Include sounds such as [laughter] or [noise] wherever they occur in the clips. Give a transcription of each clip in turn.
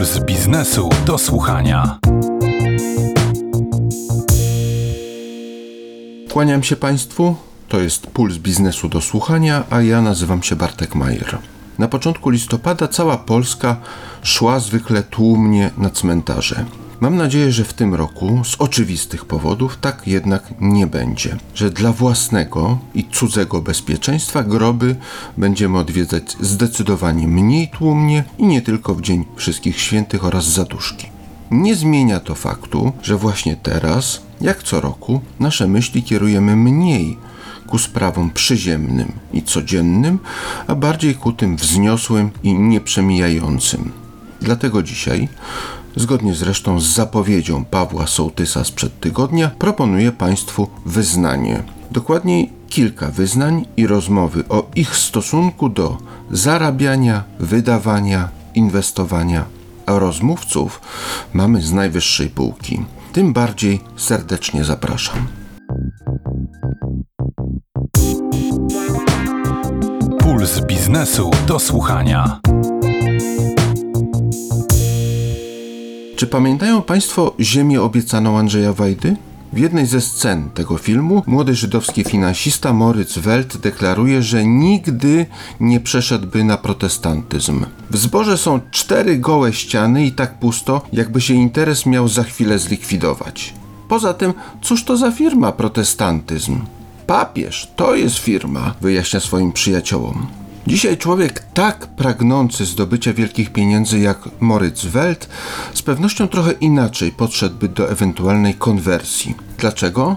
Puls biznesu do słuchania. Kłaniam się Państwu. To jest Puls biznesu do słuchania, a ja nazywam się Bartek Majer. Na początku listopada cała Polska szła zwykle tłumnie na cmentarze. Mam nadzieję, że w tym roku z oczywistych powodów tak jednak nie będzie, że dla własnego i cudzego bezpieczeństwa groby będziemy odwiedzać zdecydowanie mniej tłumnie i nie tylko w Dzień Wszystkich Świętych oraz Zaduszki. Nie zmienia to faktu, że właśnie teraz, jak co roku, nasze myśli kierujemy mniej ku sprawom przyziemnym i codziennym, a bardziej ku tym wzniosłym i nieprzemijającym. Dlatego dzisiaj Zgodnie zresztą z zapowiedzią Pawła Sołtysa sprzed tygodnia, proponuję Państwu wyznanie. Dokładniej kilka wyznań i rozmowy o ich stosunku do zarabiania, wydawania, inwestowania. A rozmówców mamy z najwyższej półki. Tym bardziej serdecznie zapraszam. Puls biznesu do słuchania. Czy pamiętają Państwo Ziemię obiecaną Andrzeja Wajdy? W jednej ze scen tego filmu młody żydowski finansista Moritz Welt deklaruje, że nigdy nie przeszedłby na protestantyzm. W zborze są cztery gołe ściany i tak pusto, jakby się interes miał za chwilę zlikwidować. Poza tym, cóż to za firma protestantyzm? Papież to jest firma, wyjaśnia swoim przyjaciołom. Dzisiaj człowiek tak pragnący zdobycia wielkich pieniędzy jak Moritz Welt z pewnością trochę inaczej podszedłby do ewentualnej konwersji. Dlaczego?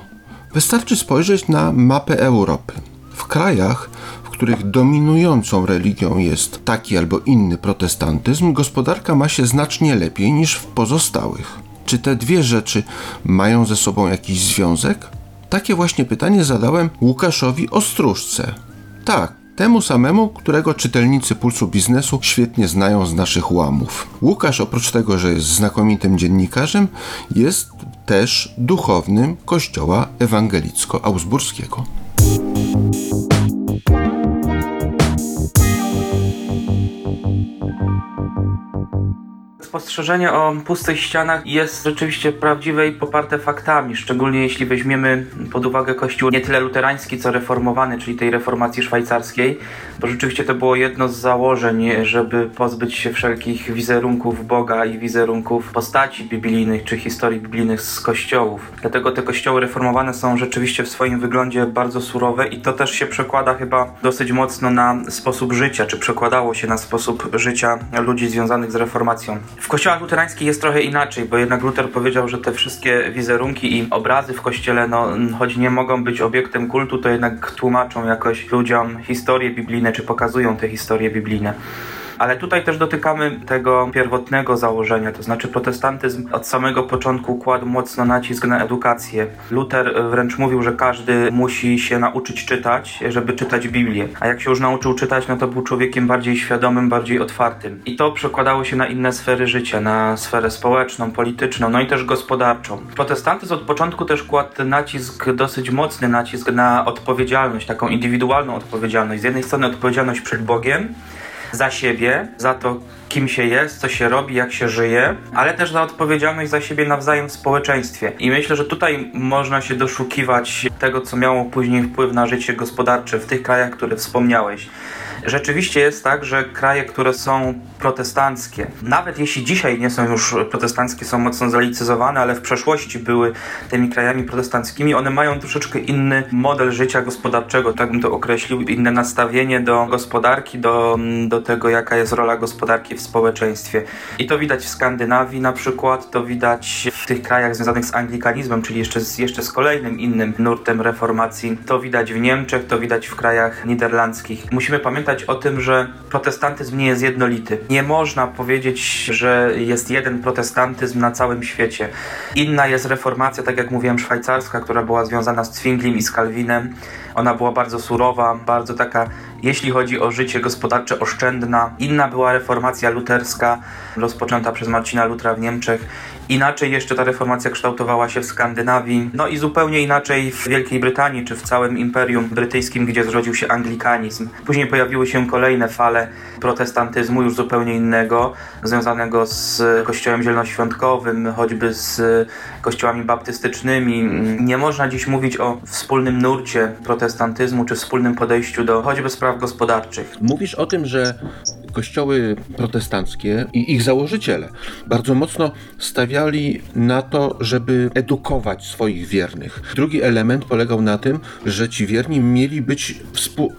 Wystarczy spojrzeć na mapę Europy. W krajach, w których dominującą religią jest taki albo inny protestantyzm, gospodarka ma się znacznie lepiej niż w pozostałych. Czy te dwie rzeczy mają ze sobą jakiś związek? Takie właśnie pytanie zadałem Łukaszowi Ostróżce. Tak, Temu samemu, którego czytelnicy Pulsu Biznesu świetnie znają z naszych łamów. Łukasz, oprócz tego, że jest znakomitym dziennikarzem, jest też duchownym Kościoła Ewangelicko-Augsburskiego. Spostrzeżenie o pustych ścianach jest rzeczywiście prawdziwe i poparte faktami, szczególnie jeśli weźmiemy pod uwagę kościół nie tyle luterański, co reformowany, czyli tej reformacji szwajcarskiej, bo rzeczywiście to było jedno z założeń, żeby pozbyć się wszelkich wizerunków Boga i wizerunków postaci biblijnych czy historii biblijnych z kościołów. Dlatego te kościoły reformowane są rzeczywiście w swoim wyglądzie bardzo surowe i to też się przekłada chyba dosyć mocno na sposób życia, czy przekładało się na sposób życia ludzi związanych z reformacją. W kościołach luterańskich jest trochę inaczej, bo jednak Luther powiedział, że te wszystkie wizerunki i obrazy w kościele, no, choć nie mogą być obiektem kultu, to jednak tłumaczą jakoś ludziom historie biblijne, czy pokazują te historie biblijne. Ale tutaj też dotykamy tego pierwotnego założenia, to znaczy protestantyzm od samego początku kładł mocno nacisk na edukację. Luther wręcz mówił, że każdy musi się nauczyć czytać, żeby czytać Biblię. A jak się już nauczył czytać, no to był człowiekiem bardziej świadomym, bardziej otwartym. I to przekładało się na inne sfery życia, na sferę społeczną, polityczną, no i też gospodarczą. Protestantyzm od początku też kładł nacisk, dosyć mocny nacisk na odpowiedzialność, taką indywidualną odpowiedzialność. Z jednej strony odpowiedzialność przed Bogiem, za siebie, za to, kim się jest, co się robi, jak się żyje, ale też za odpowiedzialność za siebie nawzajem w społeczeństwie. I myślę, że tutaj można się doszukiwać tego, co miało później wpływ na życie gospodarcze w tych krajach, które wspomniałeś. Rzeczywiście jest tak, że kraje, które są protestanckie, nawet jeśli dzisiaj nie są już protestanckie, są mocno zalicyzowane, ale w przeszłości były tymi krajami protestanckimi, one mają troszeczkę inny model życia gospodarczego, tak bym to określił, inne nastawienie do gospodarki, do, do tego, jaka jest rola gospodarki w społeczeństwie. I to widać w Skandynawii na przykład, to widać w tych krajach związanych z anglikanizmem, czyli jeszcze z, jeszcze z kolejnym innym nurtem reformacji. To widać w Niemczech, to widać w krajach niderlandzkich. Musimy pamiętać, pamiętać o tym, że protestantyzm nie jest jednolity. Nie można powiedzieć, że jest jeden protestantyzm na całym świecie. Inna jest reformacja, tak jak mówiłem, szwajcarska, która była związana z Zwinglim i z Calvinem. Ona była bardzo surowa, bardzo taka jeśli chodzi o życie gospodarcze oszczędna. Inna była reformacja luterska, rozpoczęta przez Marcina Lutra w Niemczech. Inaczej jeszcze ta reformacja kształtowała się w Skandynawii, no i zupełnie inaczej w Wielkiej Brytanii czy w całym Imperium Brytyjskim, gdzie zrodził się anglikanizm. Później pojawiły się kolejne fale protestantyzmu, już zupełnie innego, związanego z Kościołem Zielonoświątkowym, choćby z kościołami baptystycznymi. Nie można dziś mówić o wspólnym nurcie protestantyzmu czy wspólnym podejściu do choćby spraw gospodarczych. Mówisz o tym, że kościoły protestanckie i ich założyciele bardzo mocno stawiali na to, żeby edukować swoich wiernych. Drugi element polegał na tym, że ci wierni mieli być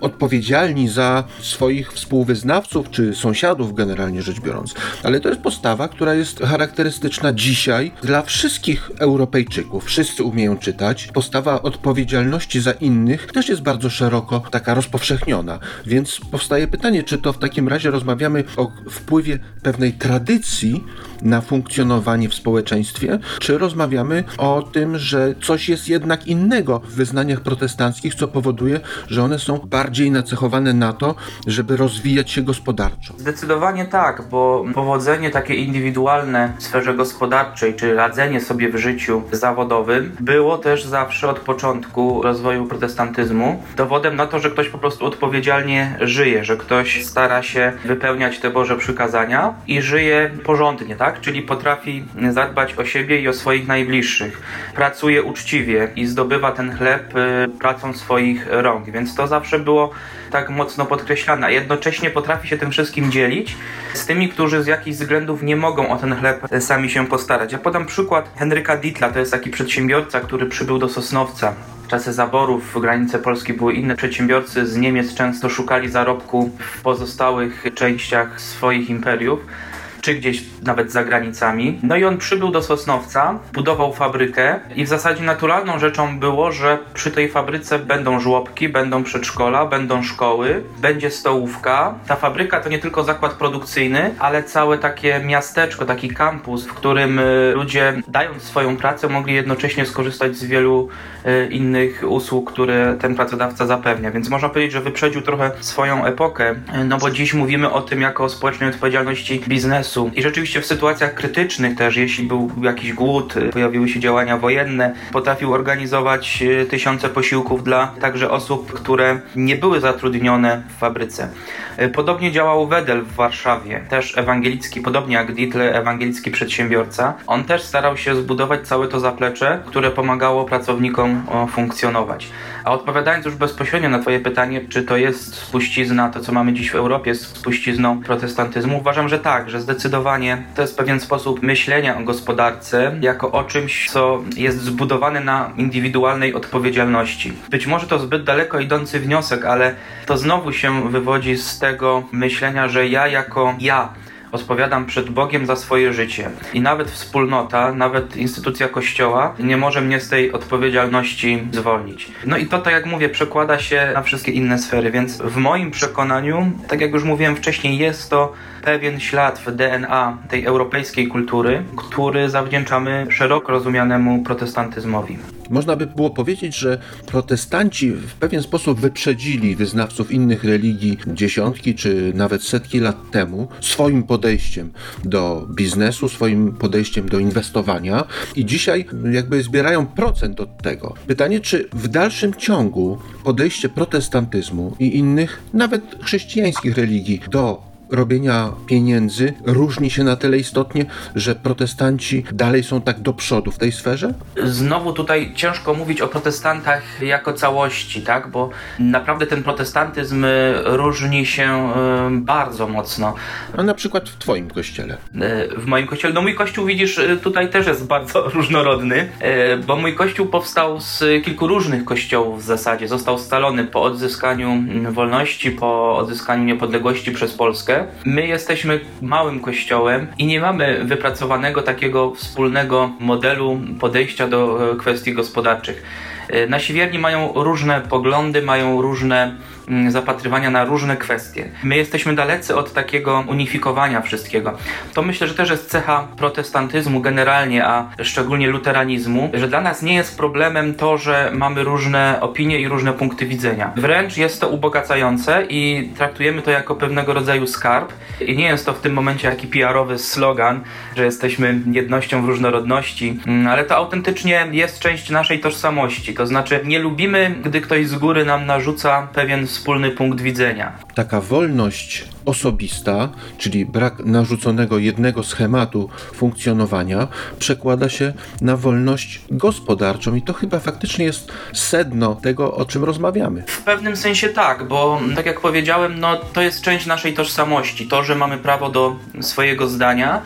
odpowiedzialni za swoich współwyznawców czy sąsiadów, generalnie rzecz biorąc. Ale to jest postawa, która jest charakterystyczna dzisiaj dla wszystkich Europejczyków. Wszyscy umieją czytać. Postawa odpowiedzialności za innych też jest bardzo szeroko taka rozpowszechniona. Więc powstaje pytanie, czy to w takim razie roz rozmawiamy o wpływie pewnej tradycji na funkcjonowanie w społeczeństwie, czy rozmawiamy o tym, że coś jest jednak innego w wyznaniach protestanckich, co powoduje, że one są bardziej nacechowane na to, żeby rozwijać się gospodarczo? Zdecydowanie tak, bo powodzenie takie indywidualne w sferze gospodarczej, czy radzenie sobie w życiu zawodowym, było też zawsze od początku rozwoju protestantyzmu dowodem na to, że ktoś po prostu odpowiedzialnie żyje, że ktoś stara się wypełniać te Boże przykazania i żyje porządnie, tak? Czyli potrafi zadbać o siebie i o swoich najbliższych. Pracuje uczciwie i zdobywa ten chleb y, pracą swoich rąk, więc to zawsze było tak mocno podkreślane. A jednocześnie potrafi się tym wszystkim dzielić z tymi, którzy z jakichś względów nie mogą o ten chleb sami się postarać. Ja podam przykład Henryka Ditla, to jest taki przedsiębiorca, który przybył do Sosnowca w czasy zaborów w granice Polski były inne. Przedsiębiorcy z Niemiec często szukali zarobku w pozostałych częściach swoich imperiów czy gdzieś nawet za granicami. No i on przybył do Sosnowca, budował fabrykę i w zasadzie naturalną rzeczą było, że przy tej fabryce będą żłobki, będą przedszkola, będą szkoły, będzie stołówka. Ta fabryka to nie tylko zakład produkcyjny, ale całe takie miasteczko, taki kampus, w którym y, ludzie dając swoją pracę mogli jednocześnie skorzystać z wielu y, innych usług, które ten pracodawca zapewnia. Więc można powiedzieć, że wyprzedził trochę swoją epokę, no bo dziś mówimy o tym jako o społecznej odpowiedzialności biznesu i rzeczywiście w sytuacjach krytycznych też, jeśli był jakiś głód, pojawiły się działania wojenne, potrafił organizować e, tysiące posiłków dla także osób, które nie były zatrudnione w fabryce. E, podobnie działał Wedel w Warszawie, też ewangelicki, podobnie jak Dietl, ewangelicki przedsiębiorca. On też starał się zbudować całe to zaplecze, które pomagało pracownikom funkcjonować. A odpowiadając już bezpośrednio na Twoje pytanie, czy to jest spuścizna, to co mamy dziś w Europie, jest spuścizną protestantyzmu, uważam, że tak, że zdecydowanie to jest pewien sposób myślenia o gospodarce jako o czymś, co jest zbudowane na indywidualnej odpowiedzialności. Być może to zbyt daleko idący wniosek, ale to znowu się wywodzi z tego myślenia, że ja jako ja odpowiadam przed Bogiem za swoje życie. I nawet wspólnota, nawet instytucja kościoła nie może mnie z tej odpowiedzialności zwolnić. No i to, tak jak mówię, przekłada się na wszystkie inne sfery, więc w moim przekonaniu, tak jak już mówiłem wcześniej, jest to pewien ślad w DNA tej europejskiej kultury, który zawdzięczamy szeroko rozumianemu protestantyzmowi. Można by było powiedzieć, że protestanci w pewien sposób wyprzedzili wyznawców innych religii dziesiątki czy nawet setki lat temu swoim podejściem do biznesu, swoim podejściem do inwestowania i dzisiaj jakby zbierają procent od tego. Pytanie, czy w dalszym ciągu podejście protestantyzmu i innych, nawet chrześcijańskich religii do robienia pieniędzy różni się na tyle istotnie, że protestanci dalej są tak do przodu w tej sferze? Znowu tutaj ciężko mówić o protestantach jako całości, tak? Bo naprawdę ten protestantyzm różni się bardzo mocno. A na przykład w twoim kościele? E, w moim kościele? No mój kościół widzisz e, tutaj też jest bardzo [laughs] różnorodny, e, bo mój kościół powstał z kilku różnych kościołów w zasadzie. Został scalony po odzyskaniu mm, wolności, po odzyskaniu niepodległości przez Polskę. My jesteśmy małym kościołem i nie mamy wypracowanego takiego wspólnego modelu podejścia do e, kwestii gospodarczych. E, nasi wierni mają różne poglądy, mają różne zapatrywania na różne kwestie. My jesteśmy dalecy od takiego unifikowania wszystkiego. To myślę, że też jest cecha protestantyzmu generalnie, a szczególnie luteranizmu, że dla nas nie jest problemem to, że mamy różne opinie i różne punkty widzenia. Wręcz jest to ubogacające i traktujemy to jako pewnego rodzaju skarb. I nie jest to w tym momencie jaki PR-owy slogan, że jesteśmy jednością w różnorodności, mm, ale to autentycznie jest część naszej tożsamości. To znaczy, nie lubimy, gdy ktoś z góry nam narzuca pewien wspólny punkt widzenia. Taka wolność osobista, czyli brak narzuconego jednego schematu funkcjonowania, przekłada się na wolność gospodarczą i to chyba faktycznie jest sedno tego, o czym rozmawiamy. W pewnym sensie tak, bo tak jak powiedziałem, no to jest część naszej tożsamości. To, że mamy prawo do swojego zdania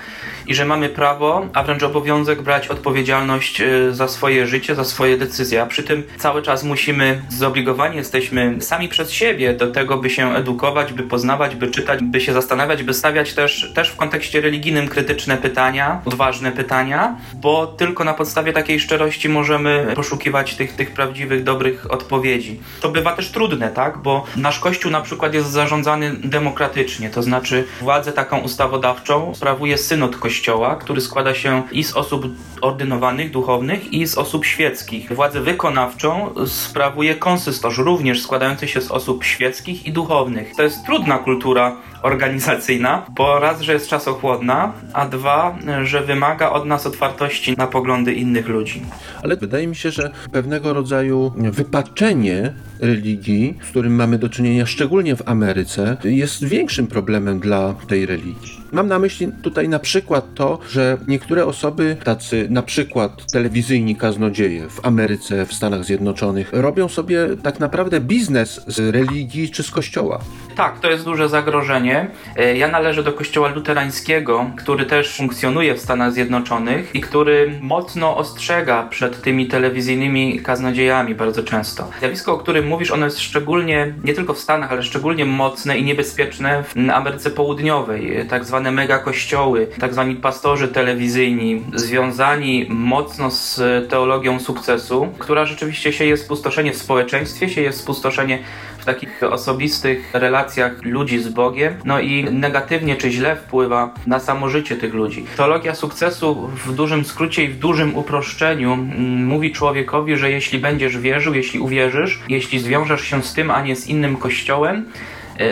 i że mamy prawo, a wręcz obowiązek brać odpowiedzialność y, za swoje życie, za swoje decyzje. A przy tym cały czas musimy, zobligowani jesteśmy sami przez siebie do tego, by się edukować, by poznawać, by czytać, by się zastanawiać, by stawiać też, też w kontekście religijnym krytyczne pytania, odważne pytania, bo tylko na podstawie takiej szczerości możemy poszukiwać tych, tych prawdziwych, dobrych odpowiedzi. To bywa też trudne, tak? Bo nasz Kościół na przykład jest zarządzany demokratycznie, to znaczy władzę taką ustawodawczą sprawuje synod Kościoła, który składa się i z osób ordynowanych, duchownych i z osób świeckich. Władzę wykonawczą sprawuje konsystorz, również składający się z osób świeckich i duchownych. To jest trudna kultura organizacyjna, bo raz, że jest czasochłodna, a dwa, że wymaga od nas otwartości na poglądy innych ludzi. Ale wydaje mi się, że pewnego rodzaju wypaczenie religii, z którym mamy do czynienia szczególnie w Ameryce, jest większym problemem dla tej religii. Mam na myśli tutaj na przykład to, że niektóre osoby, tacy na przykład telewizyjni kaznodzieje w Ameryce, w Stanach Zjednoczonych, robią sobie tak naprawdę biznes z religii czy z kościoła. Tak, to jest duże zagrożenie. E, Ja należę do kościoła luterańskiego, który też funkcjonuje w Stanach Zjednoczonych i który mocno ostrzega przed tymi telewizyjnymi kaznodziejami bardzo często. Zjawisko, o którym mówisz, ono jest szczególnie, nie tylko w Stanach, ale szczególnie mocne i niebezpieczne w Ameryce Południowej. Tak zwane mega kościoły, tak zwani pastorzy telewizyjni, związani mocno z teologią sukcesu, która rzeczywiście sieje spustoszenie w społeczeństwie, sieje spustoszenie takich osobistych relacjach ludzi z Bogiem, no i negatywnie czy źle wpływa na samo życie tych ludzi. Teologia sukcesu w dużym skrócie i w dużym uproszczeniu mm, mówi człowiekowi, że jeśli będziesz wierzył, jeśli uwierzysz, jeśli zwiążesz się z tym, a nie z innym kościołem,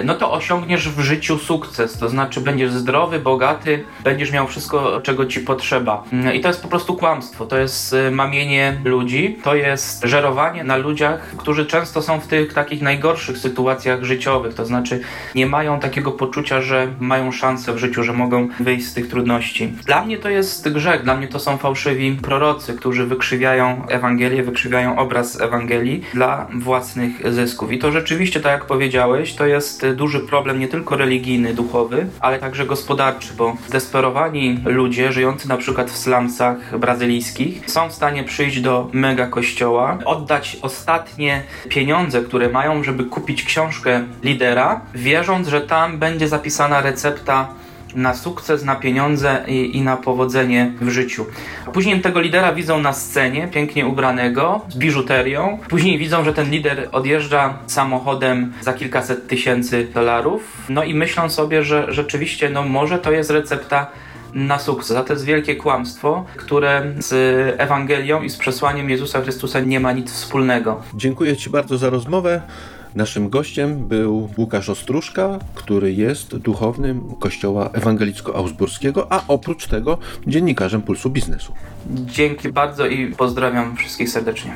no to osiągniesz w życiu sukces, to znaczy będziesz zdrowy, bogaty, będziesz miał wszystko, czego ci potrzeba. Mm, I to jest po prostu kłamstwo, to jest e, mamienie ludzi, to jest żerowanie na ludziach, którzy często są w tych takich najgorszych sytuacjach życiowych, to znaczy nie mają takiego poczucia, że mają szansę w życiu, że mogą wyjść z tych trudności. Dla mnie to jest grzech, dla mnie to są fałszywi prorocy, którzy wykrzywiają Ewangelię, wykrzywiają obraz Ewangelii dla własnych zysków. I to rzeczywiście, tak jak powiedziałeś, to jest duży problem nie tylko religijny, duchowy, ale także gospodarczy, bo zdesperowani ludzie żyjący na przykład w slumsach brazylijskich są w stanie przyjść do mega kościoła, oddać ostatnie pieniądze, które mają, żeby kupić książkę lidera, wierząc, że tam będzie zapisana recepta na sukces, na pieniądze i, i, na powodzenie w życiu. Później tego lidera widzą na scenie, pięknie ubranego, z biżuterią. Później widzą, że ten lider odjeżdża samochodem za kilkaset tysięcy dolarów. No i myślą sobie, że rzeczywiście, no może to jest recepta na sukces. A to jest wielkie kłamstwo, które z Ewangelią i z przesłaniem Jezusa Chrystusa nie ma nic wspólnego. Dziękuję Ci bardzo za rozmowę. Naszym gościem był Łukasz Ostróżka, który jest duchownym Kościoła Ewangelicko-Augsburskiego, a oprócz tego dziennikarzem Pulsu Biznesu. Dzięki bardzo i pozdrawiam wszystkich serdecznie.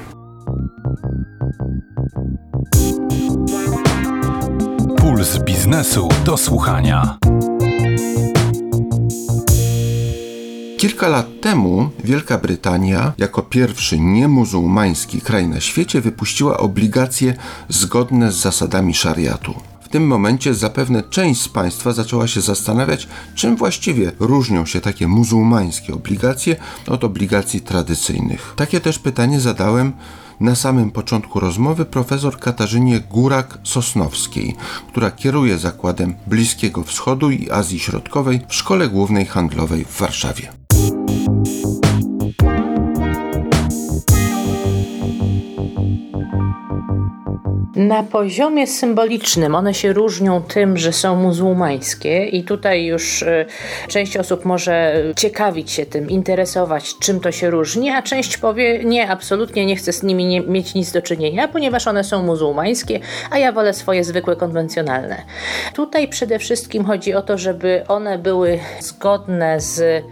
Puls biznesu do słuchania. Kilka lat temu Wielka Brytania, jako pierwszy niemuzułmański kraj na świecie, wypuściła obligacje zgodne z zasadami szariatu. W tym momencie zapewne część z Państwa zaczęła się zastanawiać, czym właściwie różnią się takie muzułmańskie obligacje od obligacji tradycyjnych. Takie też pytanie zadałem na samym początku rozmowy profesor Katarzynie Górak-Sosnowskiej, która kieruje Zakładem Bliskiego Wschodu i Azji Środkowej w Szkole Głównej Handlowej w Warszawie. Thank you Na poziomie symbolicznym one się różnią tym, że są muzułmańskie i tutaj już y, część osób może ciekawić się tym, interesować, czym to się różni, a część powie nie, absolutnie nie chcę z nimi nie, mieć nic do czynienia, ponieważ one są muzułmańskie, a ja wolę swoje zwykłe, konwencjonalne. Tutaj przede wszystkim chodzi o to, żeby one były zgodne z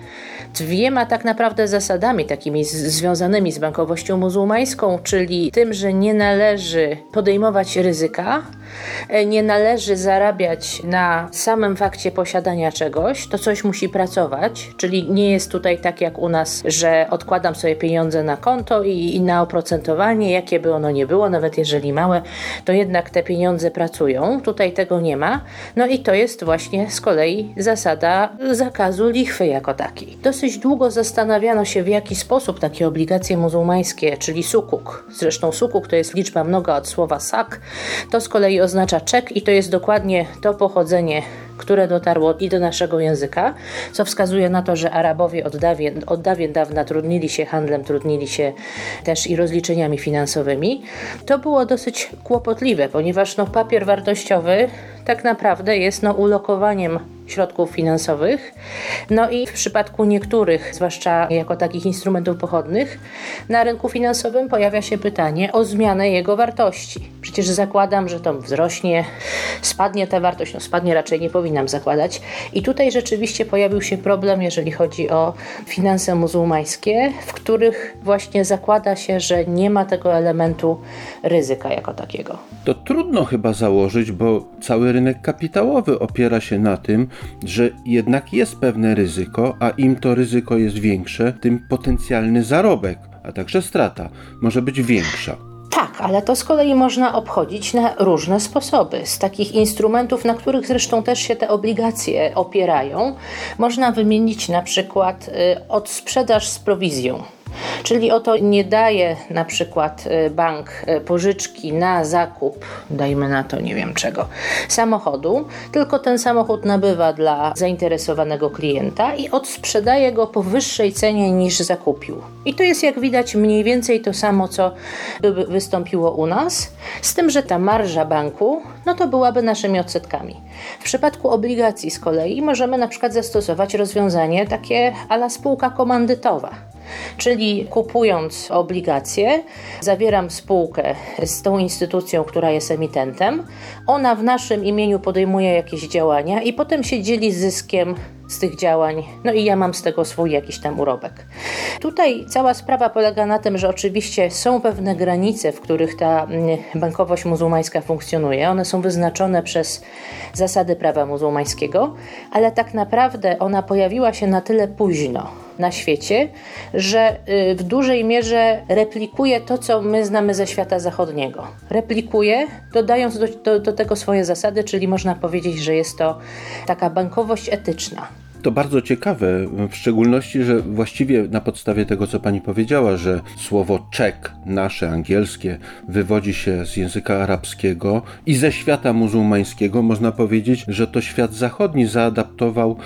dwiema tak naprawdę zasadami takimi z, związanymi z bankowością muzułmańską, czyli tym, że nie należy podejmować ryzyka, e, nie należy zarabiać na samym fakcie posiadania czegoś, to coś musi pracować, czyli nie jest tutaj tak jak u nas, że odkładam sobie pieniądze na konto i, i na oprocentowanie, jakie by ono nie było, nawet jeżeli małe, to jednak te pieniądze pracują. Tutaj tego nie ma. No i to jest właśnie z kolei zasada zakazu lichwy jako takiej. Dosyć długo zastanawiano się, w jaki sposób takie obligacje muzułmańskie, czyli sukuk, zresztą sukuk to jest liczba mnoga od słowa sak, to z kolei oznacza czek i to jest dokładnie to pochodzenie które dotarło i do naszego języka, co wskazuje na to, że Arabowie od dawien, od dawien dawna trudnili się handlem, trudnili się też i rozliczeniami finansowymi. To było dosyć kłopotliwe, ponieważ no, papier wartościowy tak naprawdę jest no, ulokowaniem środków finansowych. No i w przypadku niektórych, zwłaszcza jako takich instrumentów pochodnych, na rynku finansowym pojawia się pytanie o zmianę jego wartości. Przecież zakładam, że to wzrośnie, spadnie ta wartość, no spadnie raczej nie powinnam zakładać. I tutaj rzeczywiście pojawił się problem, jeżeli chodzi o finanse muzułmańskie, w których właśnie zakłada się, że nie ma tego elementu ryzyka jako takiego. To trudno chyba założyć, bo cały rynek kapitałowy opiera się na tym, że jednak jest pewne ryzyko, a im to ryzyko jest większe, tym potencjalny zarobek, a także strata może być większa. Tak, ale to z kolei można obchodzić na różne sposoby. Z takich instrumentów, na których zresztą też się te obligacje opierają, można wymienić na przykład y, od sprzedaż z prowizją. Czyli oto nie daje na przykład y, bank y, pożyczki na zakup, dajmy na to nie wiem czego, samochodu, tylko ten samochód nabywa dla zainteresowanego klienta i odsprzedaje go po wyższej cenie niż zakupił. I to jest jak widać mniej więcej to samo, co by wystąpiło u nas, z tym, że ta marża banku, no to byłaby naszymi odsetkami. W przypadku obligacji z kolei możemy na przykład zastosować rozwiązanie takie ala spółka komandytowa. Czyli kupując obligacje, zawieram spółkę z tą instytucją, która jest emitentem. Ona w naszym imieniu podejmuje jakieś działania i potem się dzieli zyskiem z tych działań, no i ja mam z tego swój jakiś tam urobek. Tutaj cała sprawa polega na tym, że oczywiście są pewne granice, w których ta mm, bankowość muzułmańska funkcjonuje. One są wyznaczone przez zasady prawa muzułmańskiego, ale tak naprawdę ona pojawiła się na tyle późno na świecie, że y, w dużej mierze replikuje to, co my znamy ze świata zachodniego. Replikuje, dodając do, do, do tego swoje zasady, czyli można powiedzieć, że jest to taka bankowość etyczna. To bardzo ciekawe, w szczególności, że właściwie na podstawie tego, co pani powiedziała, że słowo czek, nasze angielskie, wywodzi się z języka arabskiego i ze świata muzułmańskiego, można powiedzieć, że to świat zachodni zaadaptował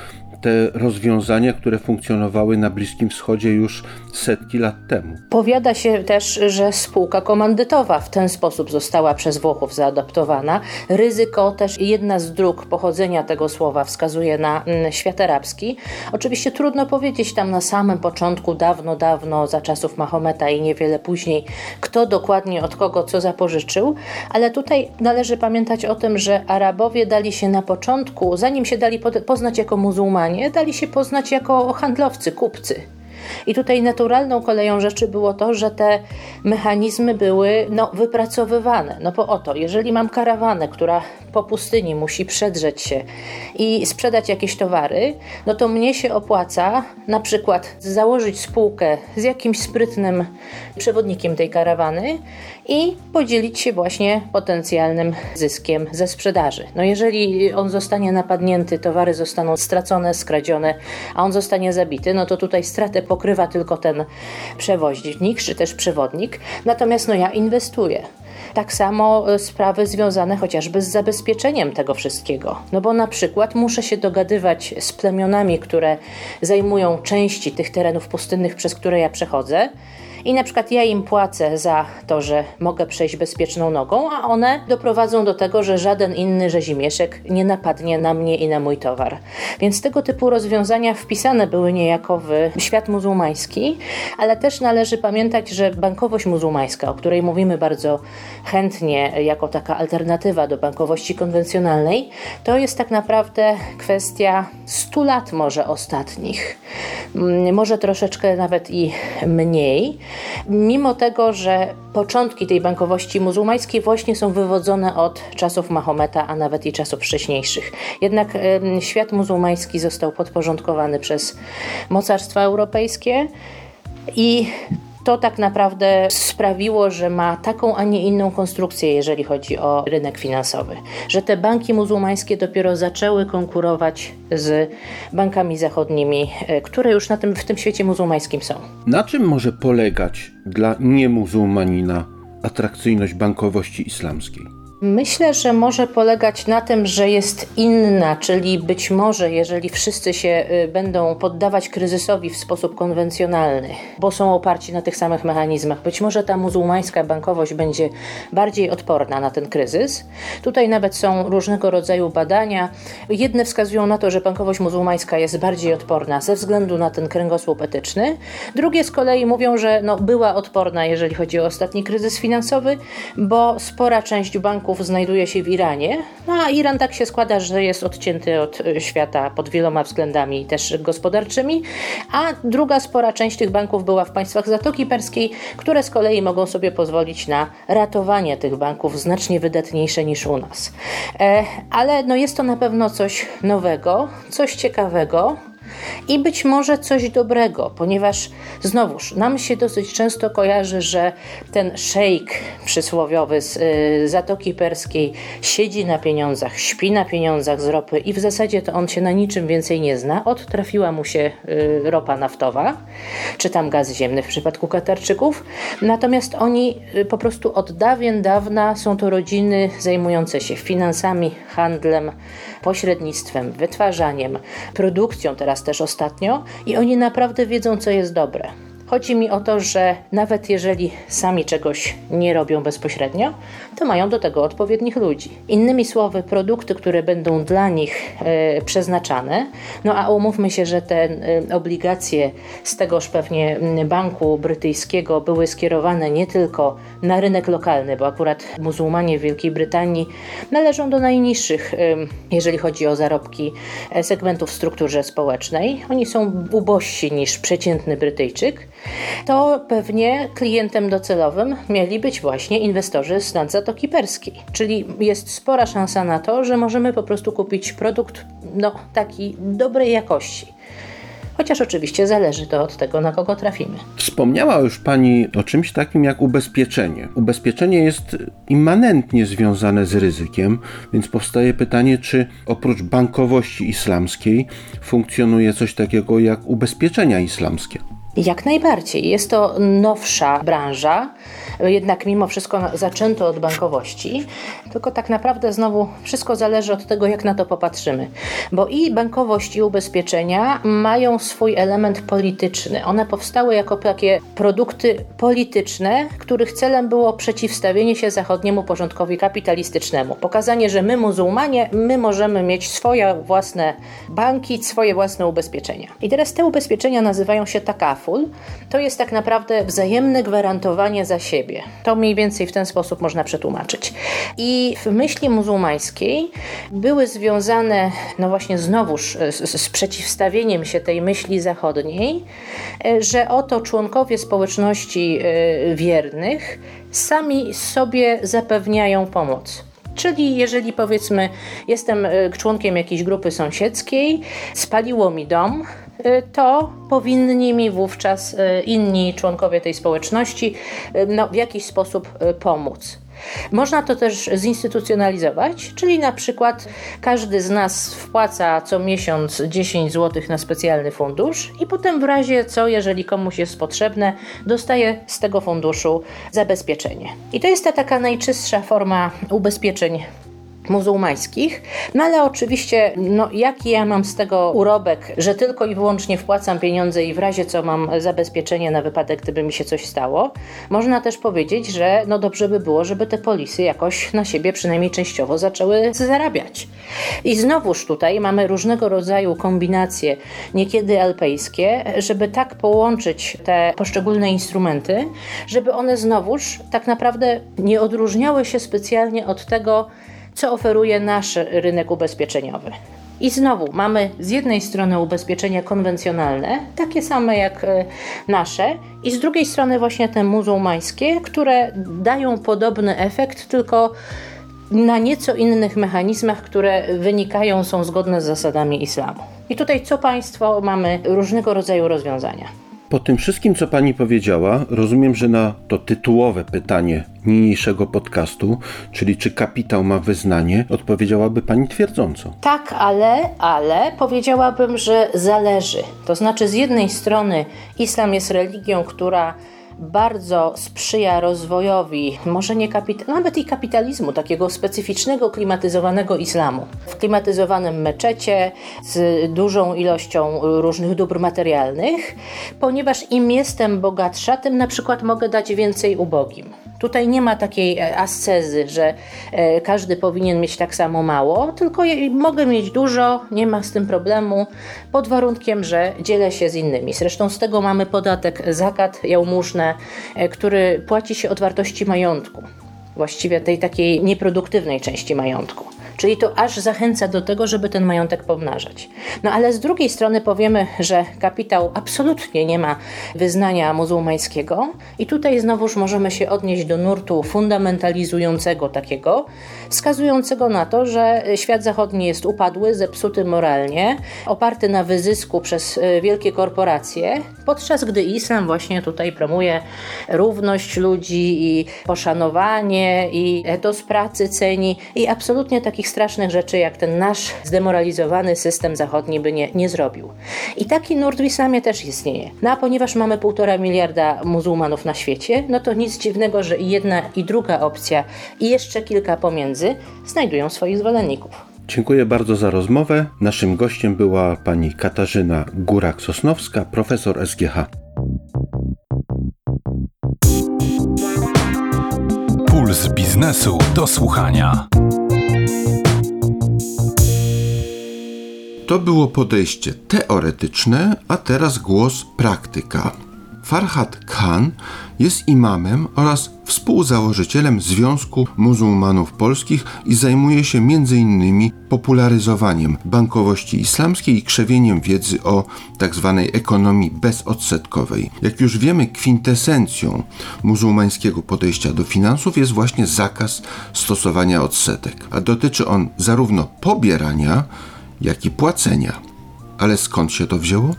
te rozwiązania, które funkcjonowały na Bliskim Wschodzie już setki lat temu. Powiada się też, że spółka komandytowa w ten sposób została przez Włochów zaadaptowana. Ryzyko też jedna z dróg pochodzenia tego słowa wskazuje na mm, świat arabski. Oczywiście trudno powiedzieć tam na samym początku, dawno, dawno, za czasów Mahometa i niewiele później, kto dokładnie od kogo co zapożyczył, ale tutaj należy pamiętać o tym, że Arabowie dali się na początku, zanim się dali poznać jako muzułmanie, dali się poznać jako handlowcy, kupcy. I tutaj naturalną koleją rzeczy było to, że te mechanizmy były no, wypracowywane. No bo oto, jeżeli mam karawanę, która po pustyni musi przedrzeć się i sprzedać jakieś towary, no to mnie się opłaca na przykład założyć spółkę z jakimś sprytnym przewodnikiem tej karawany i podzielić się właśnie potencjalnym zyskiem ze sprzedaży. No jeżeli on zostanie napadnięty, towary zostaną stracone, skradzione, a on zostanie zabity, no to tutaj stratę pokrywa tylko ten przewoźnik czy też przewodnik. Natomiast no ja inwestuję. Tak samo e, sprawy związane chociażby z zabezpieczeniem tego wszystkiego. No bo na przykład muszę się dogadywać z plemionami, które zajmują części tych terenów pustynnych, przez które ja przechodzę i na przykład ja im płacę za to, że mogę przejść bezpieczną nogą, a one doprowadzą do tego, że żaden inny rzezimieszek nie napadnie na mnie i na mój towar. Więc tego typu rozwiązania wpisane były niejako w świat muzułmański, ale też należy pamiętać, że bankowość muzułmańska, o której mówimy bardzo chętnie jako taka alternatywa do bankowości konwencjonalnej, to jest tak naprawdę kwestia 100 lat może ostatnich. Mm, może troszeczkę nawet i mniej. Mimo tego, że początki tej bankowości muzułmańskiej właśnie są wywodzone od czasów Mahometa, a nawet i czasów wcześniejszych. Jednak świat muzułmański został podporządkowany przez mocarstwa europejskie i to tak naprawdę sprawiło, że ma taką, a nie inną konstrukcję, jeżeli chodzi o rynek finansowy. Że te banki muzułmańskie dopiero zaczęły konkurować z bankami zachodnimi, e, które już na tym, w tym świecie muzułmańskim są. Na czym może polegać dla niemuzułmanina atrakcyjność bankowości islamskiej? Myślę, że może polegać na tym, że jest inna, czyli być może, jeżeli wszyscy się y, będą poddawać kryzysowi w sposób konwencjonalny, bo są oparci na tych samych mechanizmach, być może ta muzułmańska bankowość będzie bardziej odporna na ten kryzys. Tutaj nawet są różnego rodzaju badania. Jedne wskazują na to, że bankowość muzułmańska jest bardziej odporna ze względu na ten kręgosłup etyczny. Drugie z kolei mówią, że no, była odporna, jeżeli chodzi o ostatni kryzys finansowy, bo spora część banków banków znajduje się w Iranie, no a Iran tak się składa, że jest odcięty od e, świata pod wieloma względami też gospodarczymi, a druga spora część tych banków była w państwach Zatoki Perskiej, które z kolei mogą sobie pozwolić na ratowanie tych banków znacznie wydatniejsze niż u nas. E, ale no jest to na pewno coś nowego, coś ciekawego, i być może coś dobrego, ponieważ znowuż nam się dosyć często kojarzy, że ten szejk przysłowiowy z y, Zatoki Perskiej siedzi na pieniądzach, śpi na pieniądzach z ropy i w zasadzie to on się na niczym więcej nie zna. Od trafiła mu się y, ropa naftowa, czy tam gaz ziemny w przypadku Katarczyków. Natomiast oni y, po prostu od dawien dawna są to rodziny zajmujące się finansami, handlem, pośrednictwem, wytwarzaniem, produkcją teraz też ostatnio i oni naprawdę wiedzą, co jest dobre. Chodzi mi o to, że nawet jeżeli sami czegoś nie robią bezpośrednio, to mają do tego odpowiednich ludzi. Innymi słowy, produkty, które będą dla nich e, przeznaczane, no a umówmy się, że te e, obligacje z tegoż pewnie banku brytyjskiego były skierowane nie tylko na rynek lokalny, bo akurat muzułmanie w Wielkiej Brytanii należą do najniższych, e, jeżeli chodzi o zarobki segmentów w strukturze społecznej. Oni są ubożsi niż przeciętny Brytyjczyk to pewnie klientem docelowym mieli być właśnie inwestorzy z Zatoki Perskiej. Czyli jest spora szansa na to, że możemy po prostu kupić produkt no, taki dobrej jakości. Chociaż oczywiście zależy to od tego, na kogo trafimy. Wspomniała już Pani o czymś takim jak ubezpieczenie. Ubezpieczenie jest immanentnie związane z ryzykiem, więc powstaje pytanie, czy oprócz bankowości islamskiej funkcjonuje coś takiego jak ubezpieczenia islamskie. Jak najbardziej. Jest to nowsza branża, jednak mimo wszystko zaczęto od bankowości, tylko tak naprawdę znowu wszystko zależy od tego, jak na to popatrzymy. Bo i bankowość, i ubezpieczenia mają swój element polityczny. One powstały jako takie produkty polityczne, których celem było przeciwstawienie się zachodniemu porządkowi kapitalistycznemu. Pokazanie, że my, muzułmanie, my możemy mieć swoje własne banki, swoje własne ubezpieczenia. I teraz te ubezpieczenia nazywają się takaful. To jest tak naprawdę wzajemne gwarantowanie za siebie. To mniej więcej w ten sposób można przetłumaczyć. I w myśli muzułmańskiej były związane, no właśnie znowuż z, z przeciwstawieniem się tej myśli zachodniej, e, że oto członkowie społeczności e, wiernych sami sobie zapewniają pomoc. Czyli jeżeli powiedzmy jestem e, członkiem jakiejś grupy sąsiedzkiej, spaliło mi dom, to powinni mi wówczas inni członkowie tej społeczności no, w jakiś sposób pomóc. Można to też zinstytucjonalizować, czyli na przykład każdy z nas wpłaca co miesiąc 10 zł na specjalny fundusz i potem w razie co, jeżeli komuś jest potrzebne, dostaje z tego funduszu zabezpieczenie. I to jest ta taka najczystsza forma ubezpieczeń muzułmańskich. No ale oczywiście, no, jaki ja mam z tego urobek, że tylko i wyłącznie wpłacam pieniądze i w razie co mam zabezpieczenie na wypadek, gdyby mi się coś stało. Można też powiedzieć, że no dobrze by było, żeby te polisy jakoś na siebie przynajmniej częściowo zaczęły zarabiać. I znowuż tutaj mamy różnego rodzaju kombinacje, niekiedy alpejskie, żeby tak połączyć te poszczególne instrumenty, żeby one znowuż tak naprawdę nie odróżniały się specjalnie od tego, co oferuje nasz rynek ubezpieczeniowy. I znowu mamy z jednej strony ubezpieczenia konwencjonalne, takie same jak e, nasze, i z drugiej strony właśnie te muzułmańskie, które dają podobny efekt, tylko na nieco innych mechanizmach, które wynikają, są zgodne z zasadami islamu. I tutaj co państwo mamy różnego rodzaju rozwiązania. Po tym wszystkim, co pani powiedziała, rozumiem, że na to tytułowe pytanie niniejszego podcastu, czyli czy kapitał ma wyznanie, odpowiedziałaby pani twierdząco. Tak, ale, ale powiedziałabym, że zależy. To znaczy, z jednej strony islam jest religią, która bardzo sprzyja rozwojowi, może nie kapitalizmu, nawet i kapitalizmu, takiego specyficznego, klimatyzowanego islamu. W klimatyzowanym meczecie z dużą ilością różnych dóbr materialnych, ponieważ im jestem bogatsza, tym na przykład mogę dać więcej ubogim. Tutaj nie ma takiej e, ascezy, że e, każdy powinien mieć tak samo mało, tylko mogę mieć dużo, nie ma z tym problemu, pod warunkiem, że dzielę się z innymi. Zresztą z tego mamy podatek zakat, jałmużnę, e, który płaci się od wartości majątku, właściwie tej takiej nieproduktywnej części majątku. Czyli to aż zachęca do tego, żeby ten majątek pomnażać. No ale z drugiej strony powiemy, że kapitał absolutnie nie ma wyznania muzułmańskiego, i tutaj znowuż możemy się odnieść do nurtu fundamentalizującego takiego, wskazującego na to, że świat zachodni jest upadły, zepsuty moralnie, oparty na wyzysku przez e, wielkie korporacje, podczas gdy islam właśnie tutaj promuje równość ludzi i poszanowanie i etos pracy ceni i absolutnie takich strasznych rzeczy, jak ten nasz zdemoralizowany system zachodni by nie, nie zrobił. I taki nurt w islamie też istnieje. No a ponieważ mamy półtora miliarda muzułmanów na świecie, no to nic dziwnego, że i jedna i druga opcja i jeszcze kilka pomiędzy znajdują swoich zwolenników. Dziękuję bardzo za rozmowę. Naszym gościem była pani Katarzyna Górak-Sosnowska, profesor SGH. Puls biznesu do słuchania. To było podejście teoretyczne, a teraz głos praktyka. Farhad Khan jest imamem oraz współzałożycielem Związku Muzułmanów Polskich i zajmuje się m.in. popularyzowaniem bankowości islamskiej i krzewieniem wiedzy o tzw. Tak ekonomii bezodsetkowej. Jak już wiemy, kwintesencją muzułmańskiego podejścia do finansów jest właśnie zakaz stosowania odsetek, a dotyczy on zarówno pobierania, jak i płacenia. Ale skąd się to wzięło?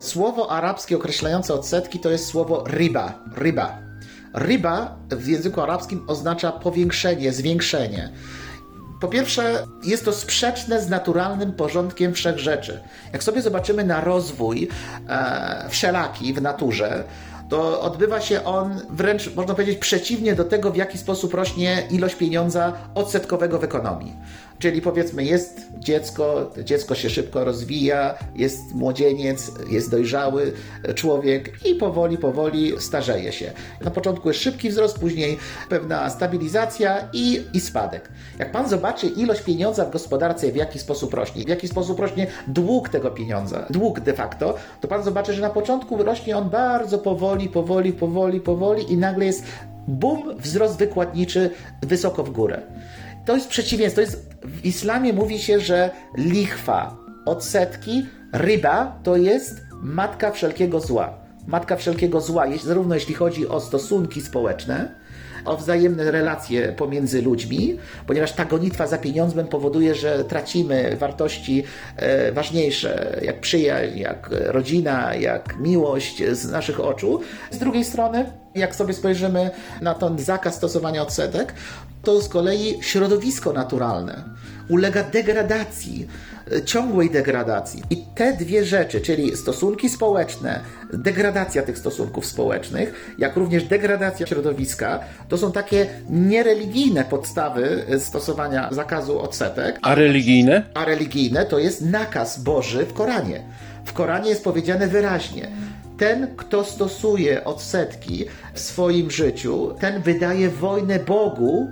Słowo arabskie określające odsetki to jest słowo riba. Riba. Riba w języku arabskim oznacza powiększenie, zwiększenie. Po pierwsze, jest to sprzeczne z naturalnym porządkiem wszechrzeczy. Jak sobie zobaczymy na rozwój e, wszelaki w naturze, to odbywa się on wręcz, można powiedzieć, przeciwnie do tego, w jaki sposób rośnie ilość pieniądza odsetkowego w ekonomii. Czyli powiedzmy, jest dziecko, dziecko się szybko rozwija, jest młodzieniec, jest dojrzały człowiek i powoli, powoli starzeje się. Na początku jest szybki wzrost, później pewna stabilizacja i, i spadek. Jak pan zobaczy ilość pieniądza w gospodarce, w jaki sposób rośnie, w jaki sposób rośnie dług tego pieniądza, dług de facto, to pan zobaczy, że na początku rośnie on bardzo powoli, powoli, powoli, powoli i nagle jest bum, wzrost wykładniczy wysoko w górę. To jest przeciwieństwo. To jest, w islamie mówi się, że lichwa, odsetki, ryba to jest matka wszelkiego zła. Matka wszelkiego zła, zarówno jeśli chodzi o stosunki społeczne, o wzajemne relacje pomiędzy ludźmi, ponieważ ta gonitwa za pieniądzem powoduje, że tracimy wartości e, ważniejsze, jak przyjaźń, jak rodzina, jak miłość z naszych oczu. Z drugiej strony, jak sobie spojrzymy na ten zakaz stosowania odsetek, to z kolei środowisko naturalne ulega degradacji, e, ciągłej degradacji. I te dwie rzeczy, czyli stosunki społeczne, degradacja tych stosunków społecznych, jak również degradacja środowiska, to są takie niereligijne podstawy stosowania zakazu odsetek, A religijne? a religijne to jest nakaz Boży w Koranie. W Koranie jest powiedziane wyraźnie: ten, kto stosuje odsetki w swoim życiu, ten wydaje wojnę Bogu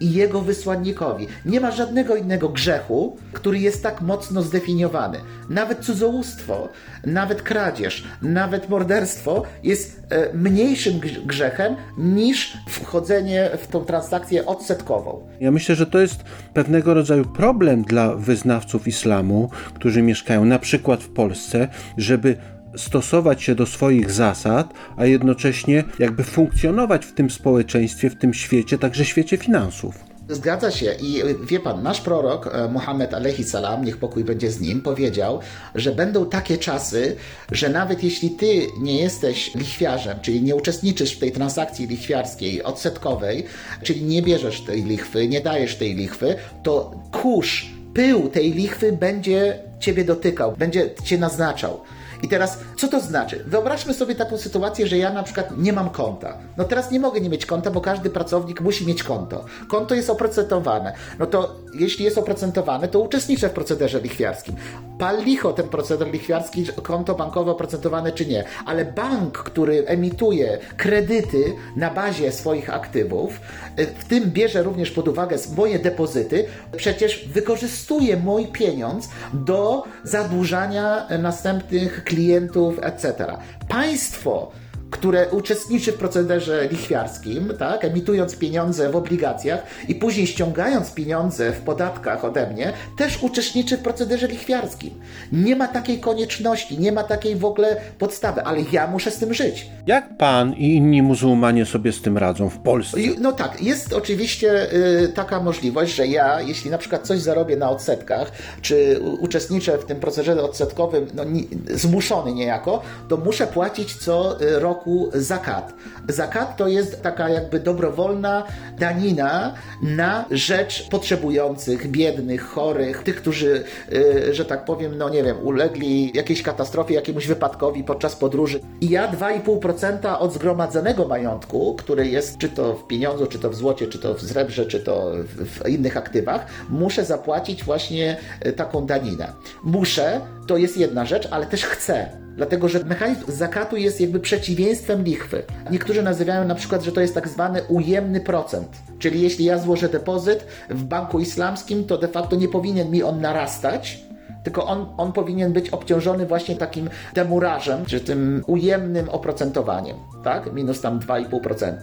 i jego wysłannikowi. Nie ma żadnego innego grzechu, który jest tak mocno zdefiniowany. Nawet cudzołóstwo, nawet kradzież, nawet morderstwo jest e, mniejszym grz- grzechem niż wchodzenie w tą transakcję odsetkową. Ja myślę, że to jest pewnego rodzaju problem dla wyznawców islamu, którzy mieszkają na przykład w Polsce, żeby stosować się do swoich zasad, a jednocześnie jakby funkcjonować w tym społeczeństwie, w tym świecie, także świecie finansów. Zgadza się i wie pan, nasz prorok e, Muhammad alaihi salam, niech pokój będzie z nim, powiedział, że będą takie czasy, że nawet jeśli ty nie jesteś lichwiarzem, czyli nie uczestniczysz w tej transakcji lichwiarskiej, odsetkowej, czyli nie bierzesz tej lichwy, nie dajesz tej lichwy, to kurz, pył tej lichwy będzie ciebie dotykał, będzie cię naznaczał. I teraz, co to znaczy? Wyobraźmy sobie taką sytuację, że ja na przykład nie mam konta. No teraz nie mogę nie mieć konta, bo każdy pracownik musi mieć konto. Konto jest oprocentowane. No to jeśli jest oprocentowane, to uczestniczę w procederze lichwiarskim. Pal licho ten proceder lichwiarski, konto bankowe oprocentowane czy nie. Ale bank, który emituje kredyty na bazie swoich aktywów, y, w tym bierze również pod uwagę moje depozyty, przecież wykorzystuje mój pieniądz do zadłużania następnych klientów, etc. Państwo które uczestniczy w procederze lichwiarskim, tak, emitując pieniądze w obligacjach i później ściągając pieniądze w podatkach ode mnie, też uczestniczy w procederze lichwiarskim. Nie ma takiej konieczności, nie ma takiej w ogóle podstawy, ale ja muszę z tym żyć. Jak pan i inni muzułmanie sobie z tym radzą w Polsce? No tak, jest oczywiście y, taka możliwość, że ja, jeśli na przykład coś zarobię na odsetkach, czy uczestniczę w tym procesie odsetkowym, no, zmuszony niejako, to muszę płacić co y, roku zakat. Zakat to jest taka jakby dobrowolna danina na rzecz potrzebujących, biednych, chorych, tych, którzy, y, że tak powiem, no nie wiem, ulegli jakiejś katastrofie, jakiemuś wypadkowi podczas podróży. I ja 2,5% od zgromadzonego majątku, który jest czy to w pieniądzu, czy to w złocie, czy to w srebrze, czy to w, w innych aktywach, muszę zapłacić właśnie y, taką daninę. Muszę, to jest jedna rzecz, ale też chcę. Dlatego, że mechanizm zakatu jest jakby przeciwieństwem lichwy. Niektórzy nazywają na przykład, że to jest tak zwany ujemny procent. Czyli jeśli ja złożę depozyt w banku islamskim, to de facto nie powinien mi on narastać, tylko on, on powinien być obciążony właśnie takim demurażem, czy tym ujemnym oprocentowaniem, tak? Minus tam 2,5%.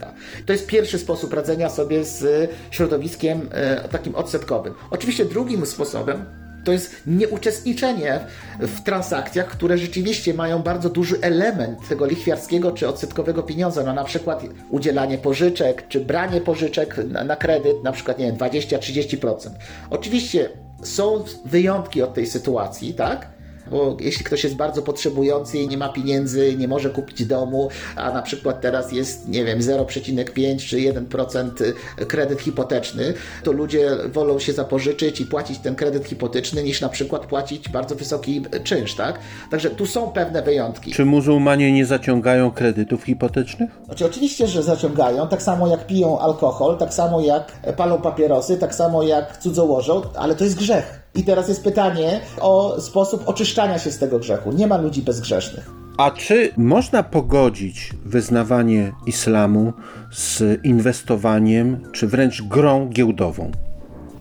To jest pierwszy sposób radzenia sobie z środowiskiem e, takim odsetkowym. Oczywiście drugim sposobem to jest nieuczestniczenie w transakcjach, które rzeczywiście mają bardzo duży element tego lichwiarskiego czy odsetkowego pieniądza, no na przykład udzielanie pożyczek, czy branie pożyczek na, na kredyt, na przykład, nie wiem, 20-30%. Oczywiście są wyjątki od tej sytuacji, tak? Bo jeśli ktoś jest bardzo potrzebujący i nie ma pieniędzy, nie może kupić domu, a na przykład teraz jest, nie wiem, 0,5 czy 1% kredyt hipoteczny, to ludzie wolą się zapożyczyć i płacić ten kredyt hipoteczny, niż na przykład płacić bardzo wysoki czynsz, tak? Także tu są pewne wyjątki. Czy muzułmanie nie zaciągają kredytów hipotecznych? Znaczy, oczywiście, że zaciągają, tak samo jak piją alkohol, tak samo jak palą papierosy, tak samo jak cudzołożą, ale to jest grzech. I teraz jest pytanie o sposób oczyszczania się z tego grzechu. Nie ma ludzi bezgrzesznych. A czy można pogodzić wyznawanie islamu z inwestowaniem, czy wręcz grą giełdową?